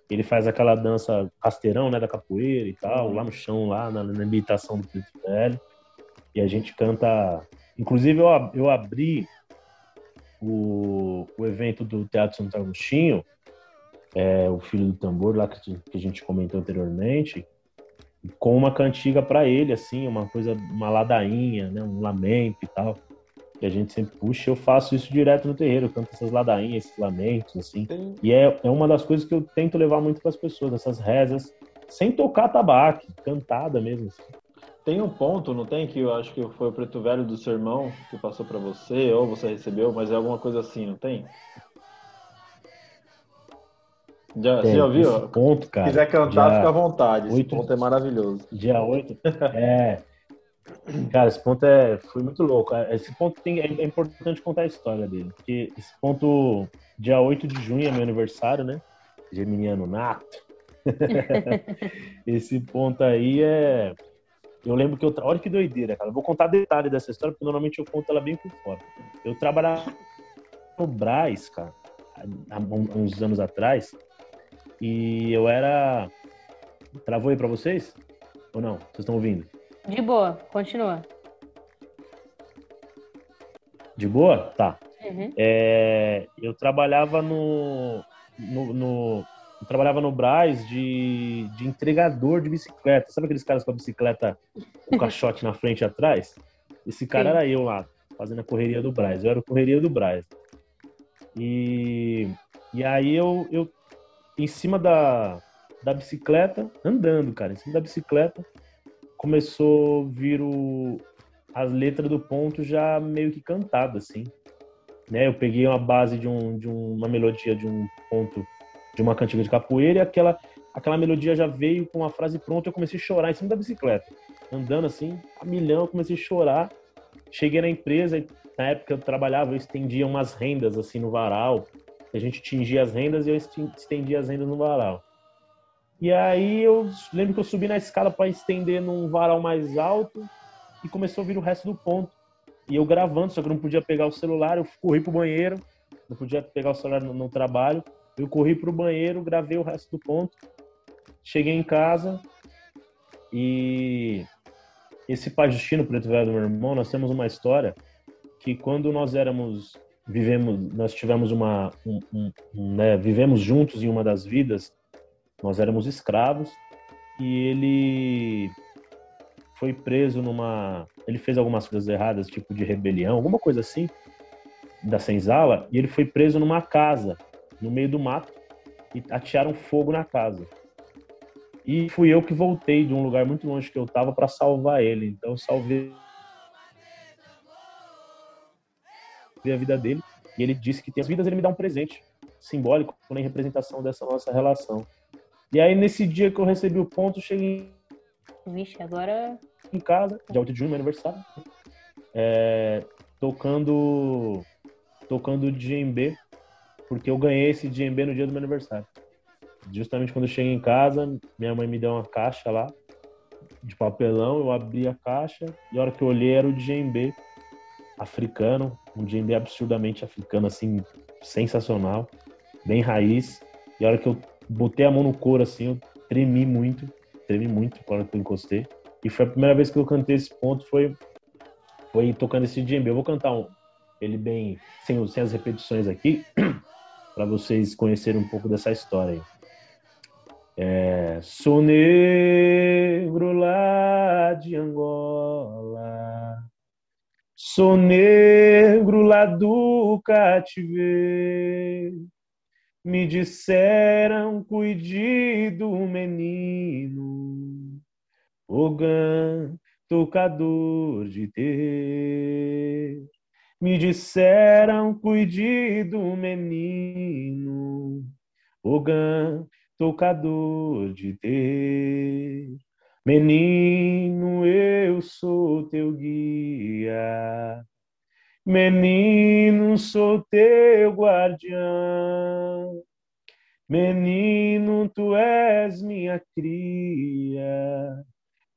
Ele faz aquela dança rasteirão, né, da capoeira e tal, lá no chão, lá na, na imitação do Preto Velho. E a gente canta. Inclusive, eu, eu abri o, o evento do Teatro Santo Agostinho é, o Filho do Tambor, lá que, que a gente comentou anteriormente, com uma cantiga para ele, assim, uma coisa, uma ladainha, né, um lamento e tal, que a gente sempre puxa. Eu faço isso direto no terreiro, eu canto essas ladainhas, esses lamentos, assim. Sim. E é, é uma das coisas que eu tento levar muito para as pessoas, essas rezas, sem tocar tabaco, cantada mesmo. Assim. Tem um ponto, não tem, que eu acho que foi o preto velho do seu irmão que passou para você, ou você recebeu, mas é alguma coisa assim, não tem? Já, você já ouviu? ponto, cara. Se quiser cantar, fica à vontade. Esse ponto é maravilhoso. Dia 8. É. Cara, esse ponto é, foi muito louco. Esse ponto tem, é, é, importante contar a história dele. Porque esse ponto, dia 8 de junho é meu aniversário, né? Geminiano nato. esse ponto aí é. Eu lembro que eu. Olha que doideira, cara. Eu vou contar detalhe dessa história, porque normalmente eu conto ela bem por fora. Eu trabalhava no Braz, cara, há uns anos atrás, e eu era. Travou aí pra vocês? Ou não? Vocês estão ouvindo? De boa, continua. De boa? Tá. Uhum. É, eu trabalhava no, no, no, eu trabalhava no Braz de, de entregador de bicicleta. Sabe aqueles caras com a bicicleta com o caixote na frente e atrás? Esse cara Sim. era eu lá, fazendo a correria do Braz. Eu era o correria do Braz. E, e aí eu, eu em cima da, da bicicleta, andando, cara, em cima da bicicleta, começou a vir o, as letras do ponto já meio que cantada, assim. Né? Eu peguei uma base de, um, de uma melodia de um ponto, de uma cantiga de capoeira, e aquela, aquela melodia já veio com a frase pronta, eu comecei a chorar em cima da bicicleta. Andando assim, a milhão, eu comecei a chorar. Cheguei na empresa, na época eu trabalhava, eu estendia umas rendas assim no varal, a gente tingia as rendas e eu estendia as rendas no varal. E aí eu lembro que eu subi na escada para estender num varal mais alto e começou a vir o resto do ponto. E eu gravando, só que eu não podia pegar o celular, eu corri pro banheiro, não podia pegar o celular no, no trabalho. Eu corri pro banheiro, gravei o resto do ponto. Cheguei em casa e esse pai Justino, preto velho do meu irmão, nós temos uma história que quando nós éramos vivemos, nós tivemos uma, um, um, um, né, vivemos juntos em uma das vidas. Nós éramos escravos e ele foi preso numa, ele fez algumas coisas erradas, tipo de rebelião, alguma coisa assim, da senzala, e ele foi preso numa casa no meio do mato e atearam fogo na casa. E fui eu que voltei de um lugar muito longe que eu estava para salvar ele. Então eu salvei a vida dele. E ele disse que tem as vidas, ele me dá um presente simbólico em representação dessa nossa relação. E aí, nesse dia que eu recebi o ponto, cheguei. Vixe, agora. Em casa, dia 8 de junho, meu aniversário. É, tocando. Tocando djembe, porque eu ganhei esse djembe no dia do meu aniversário. Justamente quando eu cheguei em casa, minha mãe me deu uma caixa lá, de papelão, eu abri a caixa e a hora que eu olhei era o djembe africano, um djembe absurdamente africano, assim, sensacional, bem raiz. E a hora que eu botei a mão no couro, assim, eu tremi muito, tremi muito que eu encostei. E foi a primeira vez que eu cantei esse ponto, foi, foi tocando esse djembe. Eu vou cantar um, ele bem, sem, sem as repetições aqui, para vocês conhecerem um pouco dessa história. É, sou negro lá de Angola, sou negro lá do cativeiro. Me disseram, cuide do menino, Ogan, tocador de ter. Me disseram, cuide do menino, Ogan, tocador de ter. Menino, eu sou teu guia. Menino, sou teu guardião. Menino, tu és minha cria.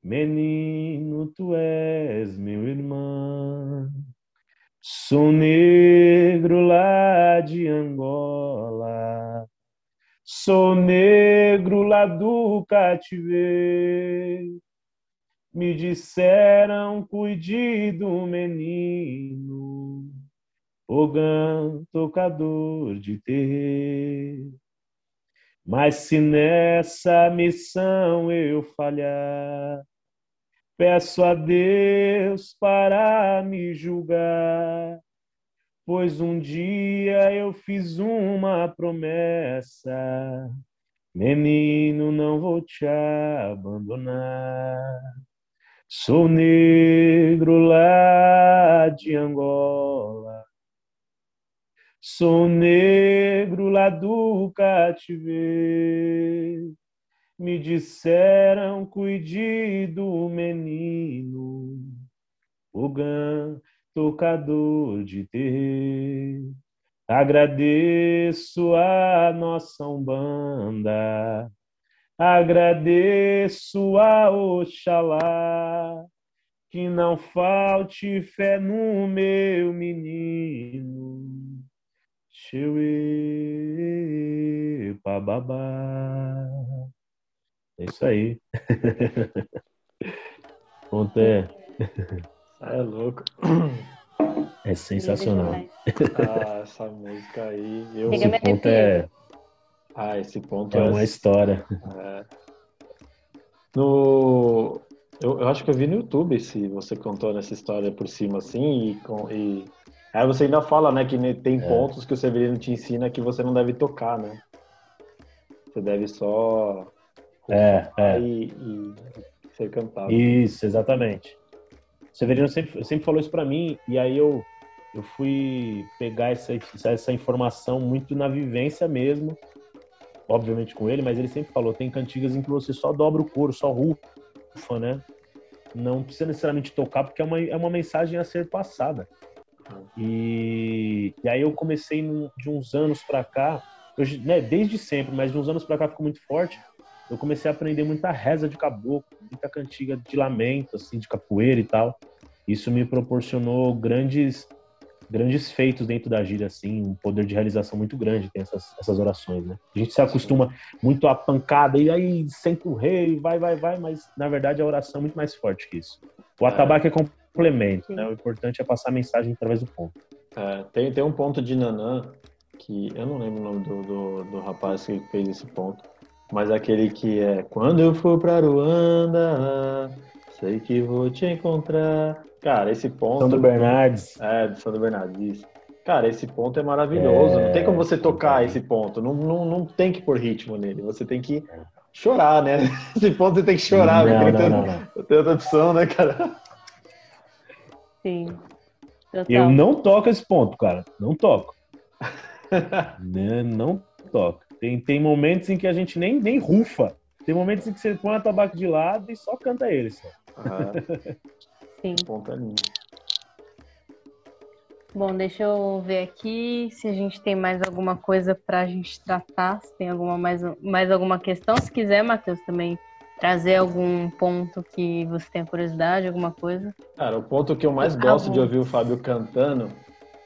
Menino, tu és meu irmão. Sou negro lá de Angola Sou negro lá do cativeiro. Me disseram, cuide do menino, Ogã, tocador de terreiro. Mas se nessa missão eu falhar, peço a Deus para me julgar pois um dia eu fiz uma promessa. Menino, não vou te abandonar. Sou negro lá de Angola. Sou negro lá do cativeiro. Me disseram, cuide do menino. O gan tocador de ter. Agradeço a nossa Umbanda, agradeço a Oxalá, que não falte fé no meu menino. Cheue, bababá. É isso aí. Conté. É louco. É sensacional. Ah, essa música aí. Eu... Esse ponto é. Ah, esse ponto é. É uma história. É. No... Eu, eu, acho que eu vi no YouTube se você contou nessa história por cima assim e, com, e... aí você ainda fala, né, que tem é. pontos que o Severino te ensina que você não deve tocar, né? Você deve só é, é. E, e ser cantado. Isso, exatamente. Severino sempre, sempre falou isso para mim, e aí eu, eu fui pegar essa, essa informação muito na vivência mesmo, obviamente com ele, mas ele sempre falou: tem cantigas em que você só dobra o couro, só rufa, né? Não precisa necessariamente tocar, porque é uma, é uma mensagem a ser passada. E, e aí eu comecei de uns anos para cá, eu, né, desde sempre, mas de uns anos para cá ficou muito forte. Eu comecei a aprender muita reza de caboclo, muita cantiga de lamento, assim, de capoeira e tal. Isso me proporcionou grandes grandes feitos dentro da gira, assim, um poder de realização muito grande tem essas, essas orações, né? A gente se acostuma muito à pancada e aí senta o rei, vai, vai, vai, mas na verdade a oração é muito mais forte que isso. O é. atabaque é, é complemento, né? O importante é passar a mensagem através do ponto. É, tem, tem um ponto de Nanã que eu não lembro o nome do, do, do rapaz que fez esse ponto, mas aquele que é quando eu for para Ruanda, sei que vou te encontrar. Cara, esse ponto. Sandro Bernardes. É, do Sandro Bernardes, isso. Cara, esse ponto é maravilhoso. É... Não tem como você tocar esse ponto. Não, não, não tem que pôr ritmo nele. Você tem que chorar, né? Esse ponto você tem que chorar. Não, não, não, não. Tem outra opção, né, cara? Sim. Total. Eu não toco esse ponto, cara. Não toco. não, não toco. Tem, tem momentos em que a gente nem, nem rufa. Tem momentos em que você põe a tabaco de lado e só canta ele. Só. Sim. Bom, deixa eu ver aqui se a gente tem mais alguma coisa para a gente tratar, se tem alguma mais, mais alguma questão. Se quiser, Matheus, também trazer algum ponto que você tenha curiosidade, alguma coisa. Cara, o ponto que eu mais ah, gosto de ouvir o Fábio cantando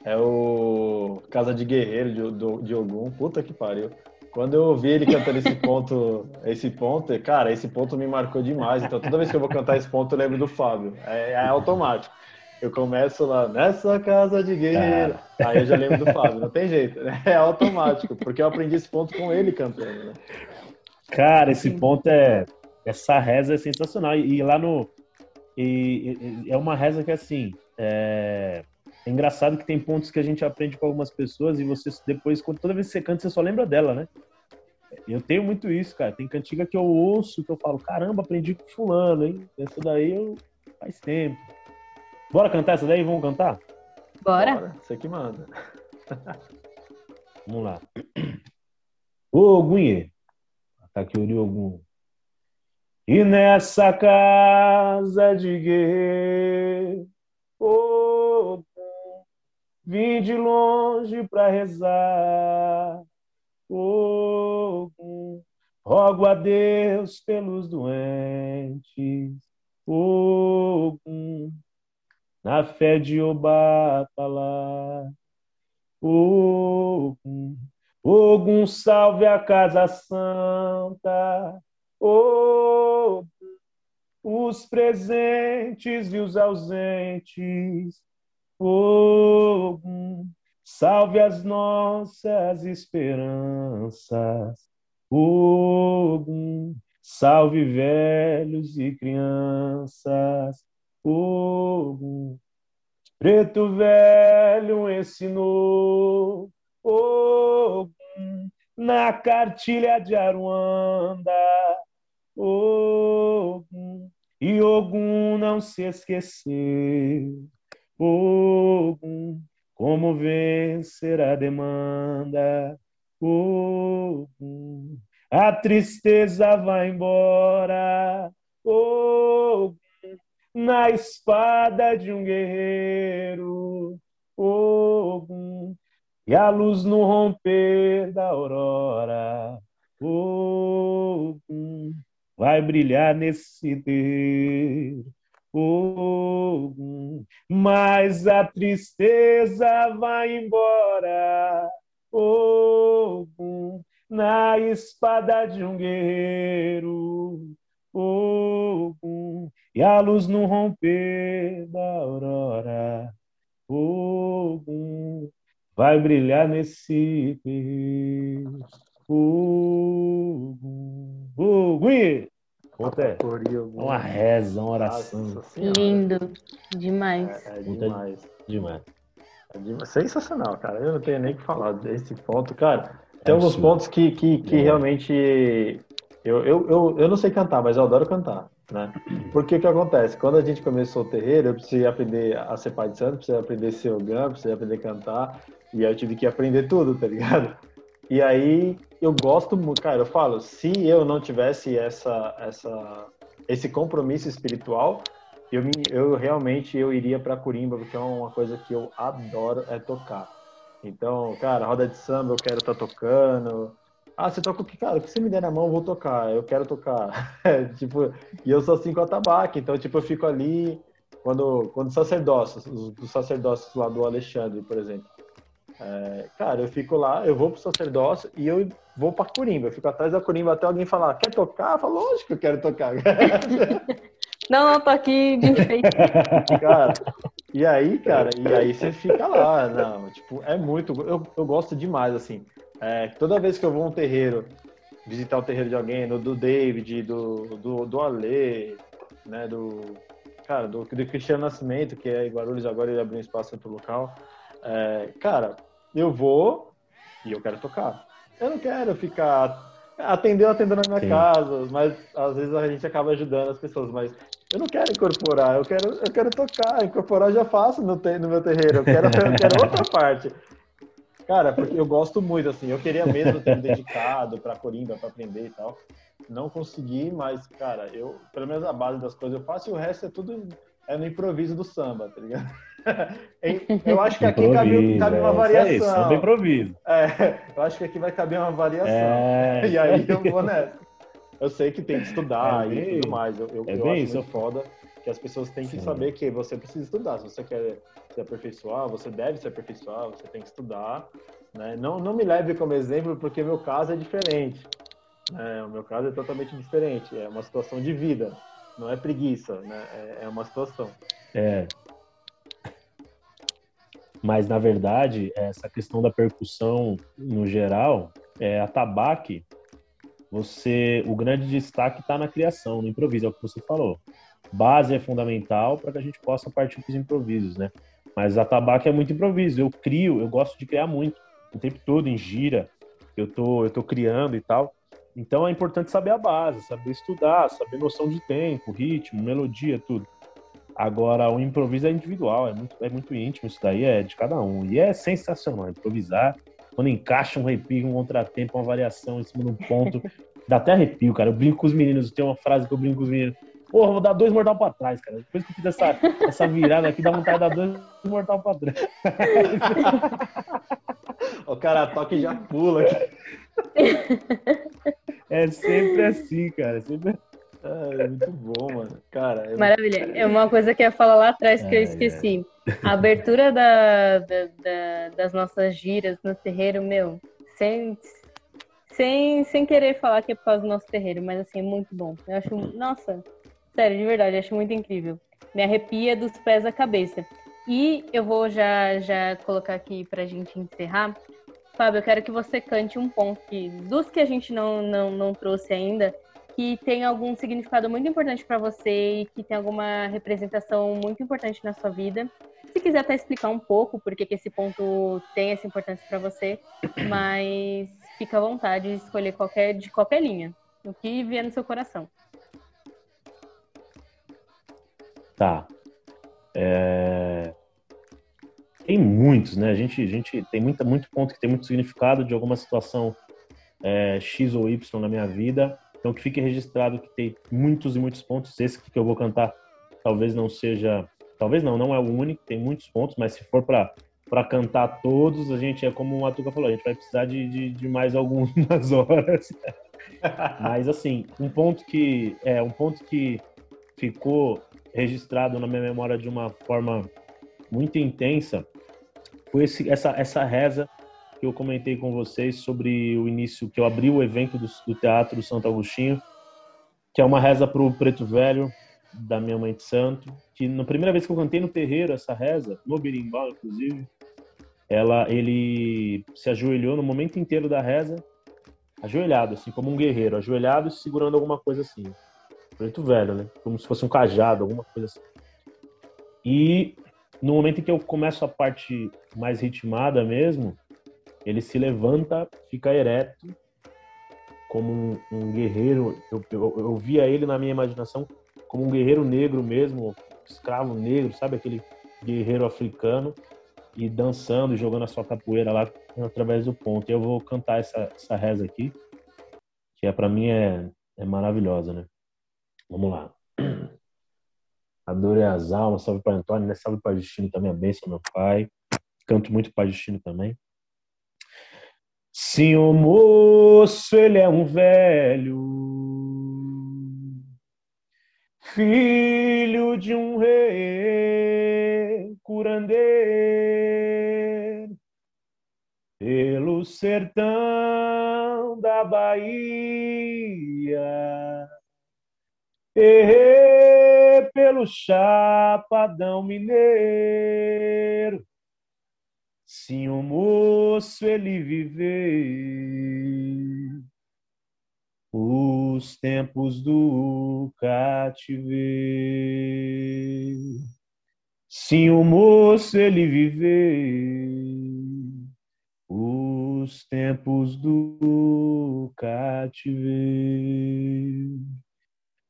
é o Casa de Guerreiro de, de Ogum. Puta que pariu. Quando eu ouvi ele cantando esse ponto, esse ponto, cara, esse ponto me marcou demais. Então toda vez que eu vou cantar esse ponto, eu lembro do Fábio. É, é automático. Eu começo lá, nessa casa de guerreiro. Aí eu já lembro do Fábio, não tem jeito, né? É automático, porque eu aprendi esse ponto com ele cantando, né? Cara, esse ponto é. Essa reza é sensacional. E, e lá no. E, e, é uma reza que assim. É, é, engraçado que tem pontos que a gente aprende com algumas pessoas e você depois, toda vez que você canta, você só lembra dela, né? Eu tenho muito isso, cara. Tem cantiga que eu ouço, que eu falo, caramba, aprendi com fulano, hein? Essa daí eu faz tempo. Bora cantar essa daí? Vamos cantar? Bora. Bora. Você que manda. Vamos lá. Ô, Gunhê. Tá aqui o Ogum. E nessa casa de guerreiro, Ogum, vim de longe pra rezar. Ogum, rogo a Deus pelos doentes. Ogum, na fé de Obatalá. Ogum, Ogum, salve a casa santa. Ogum, os presentes e os ausentes. Ogum, salve as nossas esperanças. Ogum, salve velhos e crianças fogo. Preto velho ensinou fogo na cartilha de Aruanda. Ogum, e Ogum não se esqueceu. Ogum, como vencer a demanda. Ogum, a tristeza vai embora. Ogum, na espada de um guerreiro. Ogum, e a luz no romper da aurora. Ogum, vai brilhar nesse terreiro. Ogum, mas a tristeza vai embora. Ogum, na espada de um guerreiro. Ogum, e a luz no romper da aurora, fogo vai brilhar nesse terreiro. Fogo, fogo, Conta uma reza, uma oração. Lindo, demais. É, é demais. demais. É demais. Sensacional, cara. Eu não tenho nem o que falar desse ponto, cara. Tem é alguns pontos que, que, que é. realmente eu, eu, eu, eu não sei cantar, mas eu adoro cantar. Né? Porque o que acontece? Quando a gente começou o terreiro, eu precisei aprender a ser pai de santo, precisei aprender a ser ogã, precisei aprender a cantar, e aí eu tive que aprender tudo, tá ligado? E aí eu gosto muito, cara, eu falo, se eu não tivesse essa, essa, esse compromisso espiritual, eu, eu realmente eu iria para Corimba, porque é uma coisa que eu adoro é tocar. Então, cara, roda de samba eu quero estar tá tocando, ah, você toca o que, cara? O que você me der na mão, eu vou tocar. Eu quero tocar. Tipo, e eu sou assim com a tabaco, então, tipo, eu fico ali. Quando, quando sacerdócios, os, os sacerdócios lá do Alexandre, por exemplo. É, cara, eu fico lá, eu vou pro sacerdócio e eu vou pra Corimba. Eu fico atrás da Corimba até alguém falar, quer tocar? Eu falo, lógico que eu quero tocar. Não, não, tô aqui de enfeite. Cara, e aí, cara, e aí você fica lá, não, tipo, é muito, eu, eu gosto demais, assim, é, toda vez que eu vou a um terreiro, visitar o terreiro de alguém, do, do David, do, do, do Ale, né, do, cara, do, do Cristiano Nascimento, que é em Guarulhos, agora ele abriu um espaço em outro local, é, cara, eu vou e eu quero tocar. Eu não quero ficar atendendo, atendendo na minha Sim. casa, mas às vezes a gente acaba ajudando as pessoas, mas Eu não quero incorporar, eu quero, eu quero tocar. Incorporar eu já faço no, te, no meu terreiro. Eu quero, eu quero outra parte. Cara, porque eu gosto muito, assim. Eu queria mesmo ter me dedicado pra Coringa, pra aprender e tal. Não consegui, mas, cara, eu, pelo menos a base das coisas eu faço e o resto é tudo é no improviso do samba, tá ligado? Eu acho que aqui cabe, cabe uma variação. É isso, samba improviso. É, eu acho que aqui vai caber uma variação. É, e aí eu vou nessa. Eu sei que tem que estudar é e tudo mais. Eu, eu, é eu acho isso. muito foda que as pessoas têm que Sim. saber que você precisa estudar. Se você quer se aperfeiçoar, você deve se aperfeiçoar, você tem que estudar. Né? Não, não me leve como exemplo, porque meu caso é diferente. É, o meu caso é totalmente diferente. É uma situação de vida, não é preguiça, né? é, é uma situação. É. Mas, na verdade, essa questão da percussão, no geral, é, a tabaque, você, o grande destaque está na criação, no improviso, é o que você falou. Base é fundamental para que a gente possa partir para os improvisos, né? Mas a tabaque é muito improviso. Eu crio, eu gosto de criar muito, o tempo todo em gira. Eu tô, eu tô criando e tal. Então é importante saber a base, saber estudar, saber noção de tempo, ritmo, melodia, tudo. Agora, o improviso é individual, é muito, é muito íntimo, isso daí é de cada um. E é sensacional improvisar. Quando encaixa um arrepio, um contratempo, uma variação em cima de um ponto, dá até arrepio, cara. Eu brinco com os meninos, tem uma frase que eu brinco com os meninos. Porra, vou dar dois mortal pra trás, cara. Depois que eu fiz essa, essa virada aqui, dá vontade de dar dois mortal pra trás. o cara toca e já pula. É sempre assim, cara. Sempre é muito bom, mano. Cara, é Maravilha. É uma coisa que eu ia falar lá atrás que é, eu esqueci. É. A abertura da, da, da, das nossas giras no terreiro, meu, sem, sem, sem querer falar que é por causa do nosso terreiro, mas assim, é muito bom. Eu acho, nossa, sério, de verdade, acho muito incrível. Me arrepia dos pés à cabeça. E eu vou já, já colocar aqui pra gente encerrar. Fábio, eu quero que você cante um ponto que, dos que a gente não, não, não trouxe ainda, que tem algum significado muito importante para você e que tem alguma representação muito importante na sua vida. Se quiser até explicar um pouco por que esse ponto tem essa importância para você, mas fica à vontade de escolher qualquer, de qualquer linha, o que vier no seu coração. Tá. É... Tem muitos, né? A gente, a gente tem muita, muito ponto que tem muito significado de alguma situação é, X ou Y na minha vida então que fique registrado que tem muitos e muitos pontos. Esse que eu vou cantar talvez não seja, talvez não, não é o único, tem muitos pontos, mas se for para para cantar todos, a gente é como o Atuca falou, a gente vai precisar de, de, de mais algumas horas. mas assim, um ponto que é um ponto que ficou registrado na minha memória de uma forma muito intensa foi esse, essa, essa reza que eu comentei com vocês sobre o início, que eu abri o evento do, do Teatro Santo Agostinho, que é uma reza para o Preto Velho, da minha mãe de santo, que na primeira vez que eu cantei no terreiro essa reza, no berimbau inclusive, ela ele se ajoelhou no momento inteiro da reza, ajoelhado assim como um guerreiro, ajoelhado segurando alguma coisa assim. Preto velho, né? Como se fosse um cajado, alguma coisa assim. E no momento em que eu começo a parte mais ritmada mesmo, ele se levanta, fica ereto, como um, um guerreiro. Eu, eu, eu, via ele na minha imaginação como um guerreiro negro mesmo, escravo negro, sabe? Aquele guerreiro africano, e dançando, jogando a sua capoeira lá através do ponto. Eu vou cantar essa, essa reza aqui, que é para mim é, é maravilhosa, né? Vamos lá. Adorei as almas, salve para Antônio, né? Salve para Justino também, a bênção, meu pai. Canto muito para Justino também. Sim, o moço, ele é um velho, filho de um rei curandeiro, pelo sertão da Bahia, e pelo chapadão mineiro Sim, o moço ele viveu os tempos do cativeiro. Sim, o moço ele viveu os tempos do cativeiro.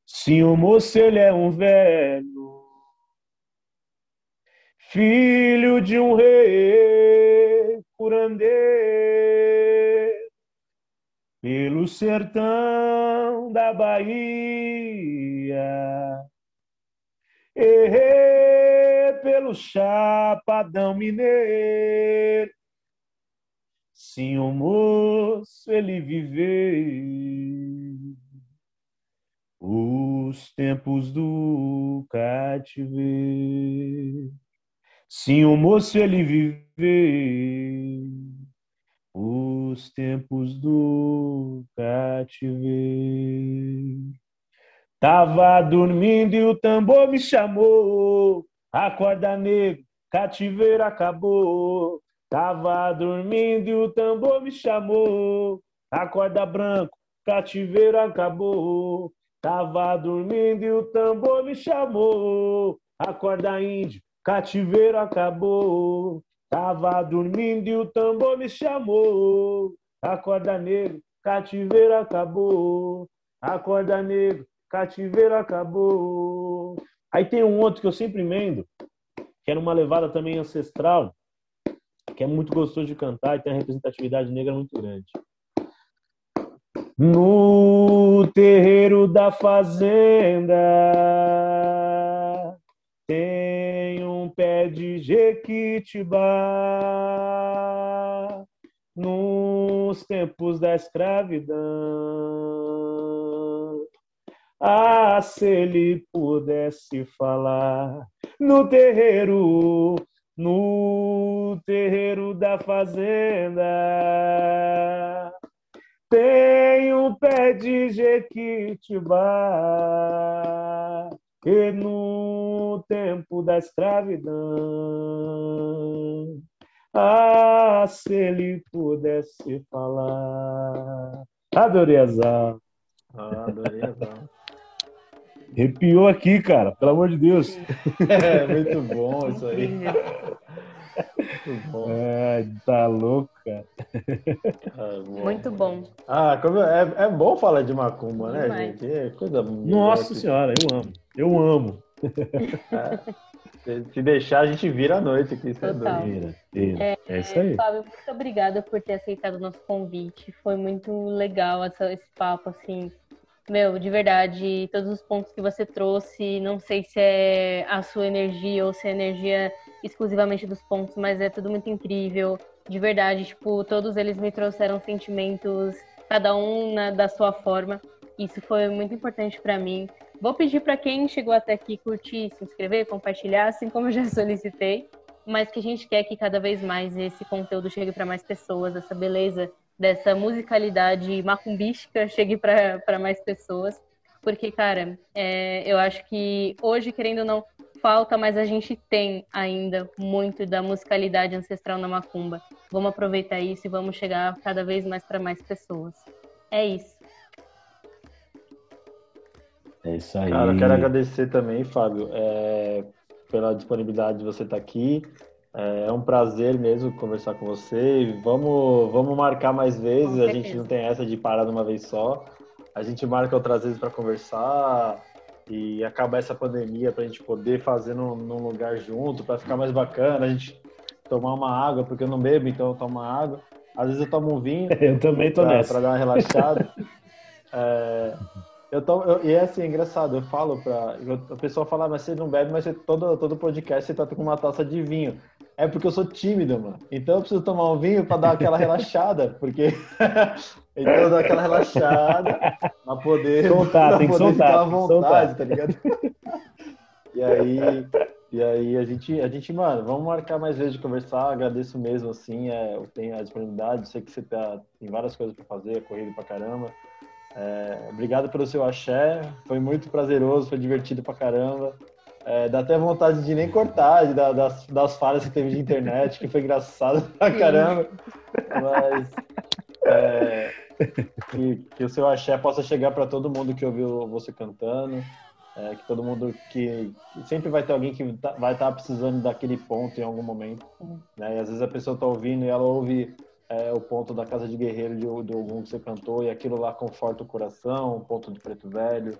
Sim, o moço ele é um velho, filho de um rei curandeiro, pelo sertão da Bahia, errei pelo chapadão mineiro. Sim, o moço ele viveu os tempos do cativeiro. Sim, o moço ele viveu os tempos do cativeiro. Tava dormindo e o tambor me chamou. Acorda, negro, cativeiro acabou. Tava dormindo e o tambor me chamou. Acorda, branco, cativeiro acabou. Tava dormindo e o tambor me chamou. Acorda, índio, cativeiro acabou. Tava dormindo e o tambor me chamou. Acorda, negro, cativeiro acabou. Acorda, negro, cativeiro acabou. Aí tem um outro que eu sempre emendo, que era uma levada também ancestral, que é muito gostoso de cantar e tem uma representatividade negra muito grande. No terreiro da fazenda tem pé de jequitibá. Nos tempos da escravidão, ah, se ele pudesse falar no terreiro, no terreiro da fazenda tem um pé de jequitibá que no tempo da escravidão, ah, se ele pudesse falar. Adorei as Ah, adorei as Arrepiou aqui, cara, pelo amor de Deus. É, muito bom isso aí. Muito bom. É, tá louco, cara. Bom. Muito bom. Ah, como é, é bom falar de macumba, né, Demais. gente? É coisa Nossa senhora, eu amo. Eu amo. É, se deixar, a gente vira a noite aqui. Isso é, vira, vira. É, é, isso aí. Fábio, muito obrigada por ter aceitado o nosso convite. Foi muito legal essa, esse papo, assim. Meu, de verdade, todos os pontos que você trouxe, não sei se é a sua energia ou se é a energia exclusivamente dos pontos, mas é tudo muito incrível. De verdade, tipo, todos eles me trouxeram sentimentos, cada um na, da sua forma. Isso foi muito importante para mim. Vou pedir para quem chegou até aqui curtir, se inscrever, compartilhar, assim como eu já solicitei, mas que a gente quer que cada vez mais esse conteúdo chegue para mais pessoas, essa beleza dessa musicalidade macumbística chegue para mais pessoas. Porque, cara, é, eu acho que hoje, querendo ou não, falta, mas a gente tem ainda muito da musicalidade ancestral na macumba. Vamos aproveitar isso e vamos chegar cada vez mais para mais pessoas. É isso. É isso aí. Cara, eu quero agradecer também, Fábio, é, pela disponibilidade de você estar aqui. É, é um prazer mesmo conversar com você. Vamos, vamos marcar mais vezes. A gente não tem essa de parar de uma vez só. A gente marca outras vezes para conversar e acabar essa pandemia para a gente poder fazer num, num lugar junto, para ficar mais bacana. A gente tomar uma água, porque eu não bebo, então eu tomo água. Às vezes eu tomo um vinho. eu também tô pra, nessa. Para dar uma relaxada. é, eu tô, eu, e é assim, é engraçado, eu falo para a pessoa fala, mas você não bebe, mas você, todo, todo podcast você tá com uma taça de vinho. É porque eu sou tímido, mano. Então eu preciso tomar um vinho para dar aquela relaxada, porque então dar aquela relaxada para poder soltar, pra tem poder que soltar, ficar à vontade, tá ligado? e aí e aí a gente a gente, mano, vamos marcar mais vezes de conversar. Agradeço mesmo assim, é, eu tenho a disponibilidade, sei que você tá tem várias coisas para fazer, corrido pra caramba. É, obrigado pelo seu axé, foi muito prazeroso, foi divertido pra caramba. É, dá até vontade de nem cortar de, das, das falhas que teve de internet, que foi engraçado pra caramba. Mas é, que, que, o seu axé possa chegar para todo mundo que ouviu você cantando. É, que todo mundo que, sempre vai ter alguém que tá, vai estar tá precisando daquele ponto em algum momento, né? E às vezes a pessoa está ouvindo e ela ouve é, o ponto da casa de guerreiro de, de algum que você cantou e aquilo lá conforta o coração, o ponto de preto velho.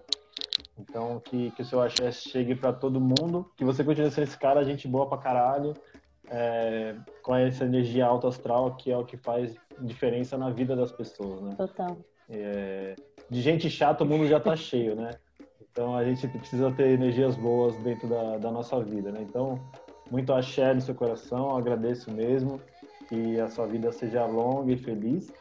Então, que, que o seu axé chegue para todo mundo, que você continue sendo esse cara, gente boa pra caralho, é, com essa energia alta astral, que é o que faz diferença na vida das pessoas, né? Total. É, de gente chata, o mundo já tá cheio, né? Então, a gente precisa ter energias boas dentro da, da nossa vida, né? Então, muito axé no seu coração, agradeço mesmo, que a sua vida seja longa e feliz.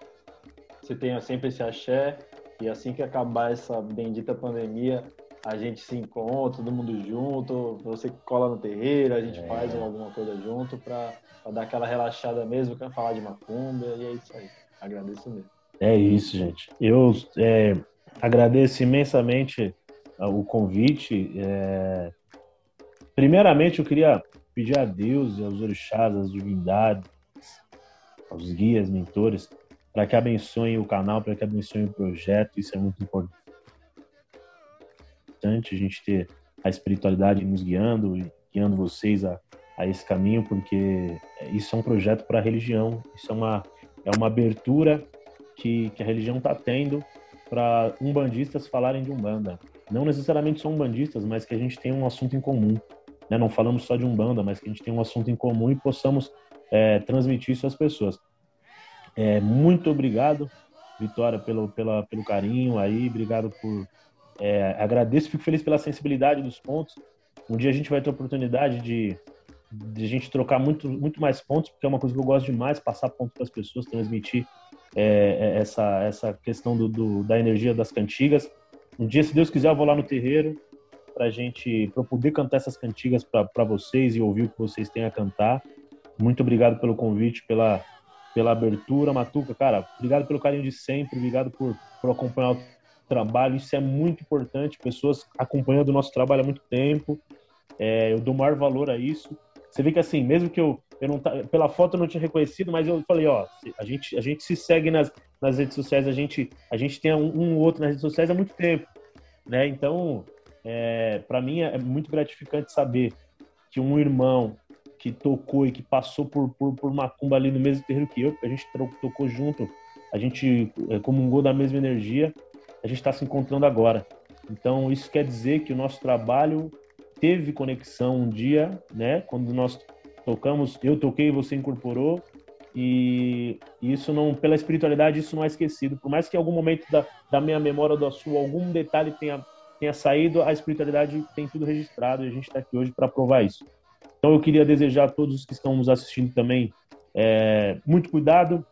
Você tenha sempre esse axé, e assim que acabar essa bendita pandemia, a gente se encontra, todo mundo junto, você cola no terreiro, a gente é. faz alguma coisa junto para dar aquela relaxada mesmo, quer falar de macumba, e é isso aí. Agradeço mesmo. É isso, gente. Eu é, agradeço imensamente o convite. É... Primeiramente, eu queria pedir a Deus e aos orixás, às divindades, aos guias, mentores, para que abençoem o canal, para que abençoem o projeto. Isso é muito importante a gente ter a espiritualidade nos guiando guiando vocês a, a esse caminho, porque isso é um projeto para a religião, isso é uma, é uma abertura que, que a religião está tendo para umbandistas falarem de umbanda. Não necessariamente só umbandistas, mas que a gente tenha um assunto em comum. Né? Não falamos só de umbanda, mas que a gente tenha um assunto em comum e possamos é, transmitir isso às pessoas. É, muito obrigado, Vitória, pelo, pela, pelo carinho aí, obrigado por é, agradeço, fico feliz pela sensibilidade dos pontos. Um dia a gente vai ter a oportunidade de, de a gente trocar muito, muito mais pontos, porque é uma coisa que eu gosto demais, passar pontos para as pessoas, transmitir é, é, essa, essa questão do, do, da energia das cantigas. Um dia, se Deus quiser, eu vou lá no terreiro para gente, para poder cantar essas cantigas para vocês e ouvir o que vocês têm a cantar. Muito obrigado pelo convite, pela, pela abertura, Matuca. Cara, obrigado pelo carinho de sempre, obrigado por, por acompanhar o trabalho, isso é muito importante. Pessoas acompanhando o nosso trabalho há muito tempo, é, eu dou maior valor a isso. Você vê que assim, mesmo que eu, eu não pela foto eu não tinha reconhecido, mas eu falei, ó, a gente, a gente se segue nas, nas redes sociais, a gente, a gente tem um, um outro nas redes sociais há muito tempo, né? Então, é, para mim é muito gratificante saber que um irmão que tocou e que passou por, por, por macumba ali no mesmo terreiro que eu, a gente tocou junto, a gente é, comungou da mesma energia, a gente está se encontrando agora. Então, isso quer dizer que o nosso trabalho teve conexão um dia, né? Quando nós tocamos, eu toquei, você incorporou, e isso não, pela espiritualidade, isso não é esquecido. Por mais que em algum momento da, da minha memória da sua, algum detalhe tenha, tenha saído, a espiritualidade tem tudo registrado e a gente está aqui hoje para provar isso. Então, eu queria desejar a todos os que estão nos assistindo também é, muito cuidado,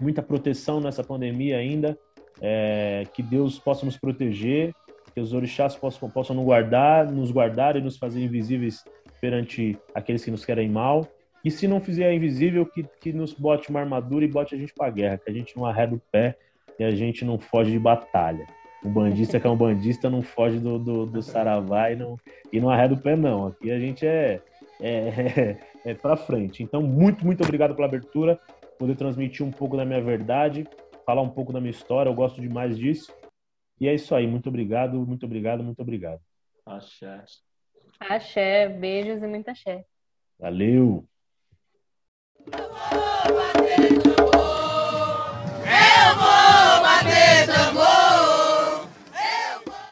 muita proteção nessa pandemia ainda é, que Deus possa nos proteger, que os orixás possam, possam nos guardar, nos guardar e nos fazer invisíveis perante aqueles que nos querem mal. E se não fizer invisível, que, que nos bote uma armadura e bote a gente para guerra, que a gente não arreda o pé e a gente não foge de batalha. Um bandista que é um bandista não foge do, do, do saravá e não, e não arreda o pé, não. Aqui a gente é, é, é, é para frente. Então, muito, muito obrigado pela abertura, poder transmitir um pouco da minha verdade falar um pouco da minha história, eu gosto demais disso. E é isso aí, muito obrigado, muito obrigado, muito obrigado. Axé. Axé, beijos e muita axé. Valeu!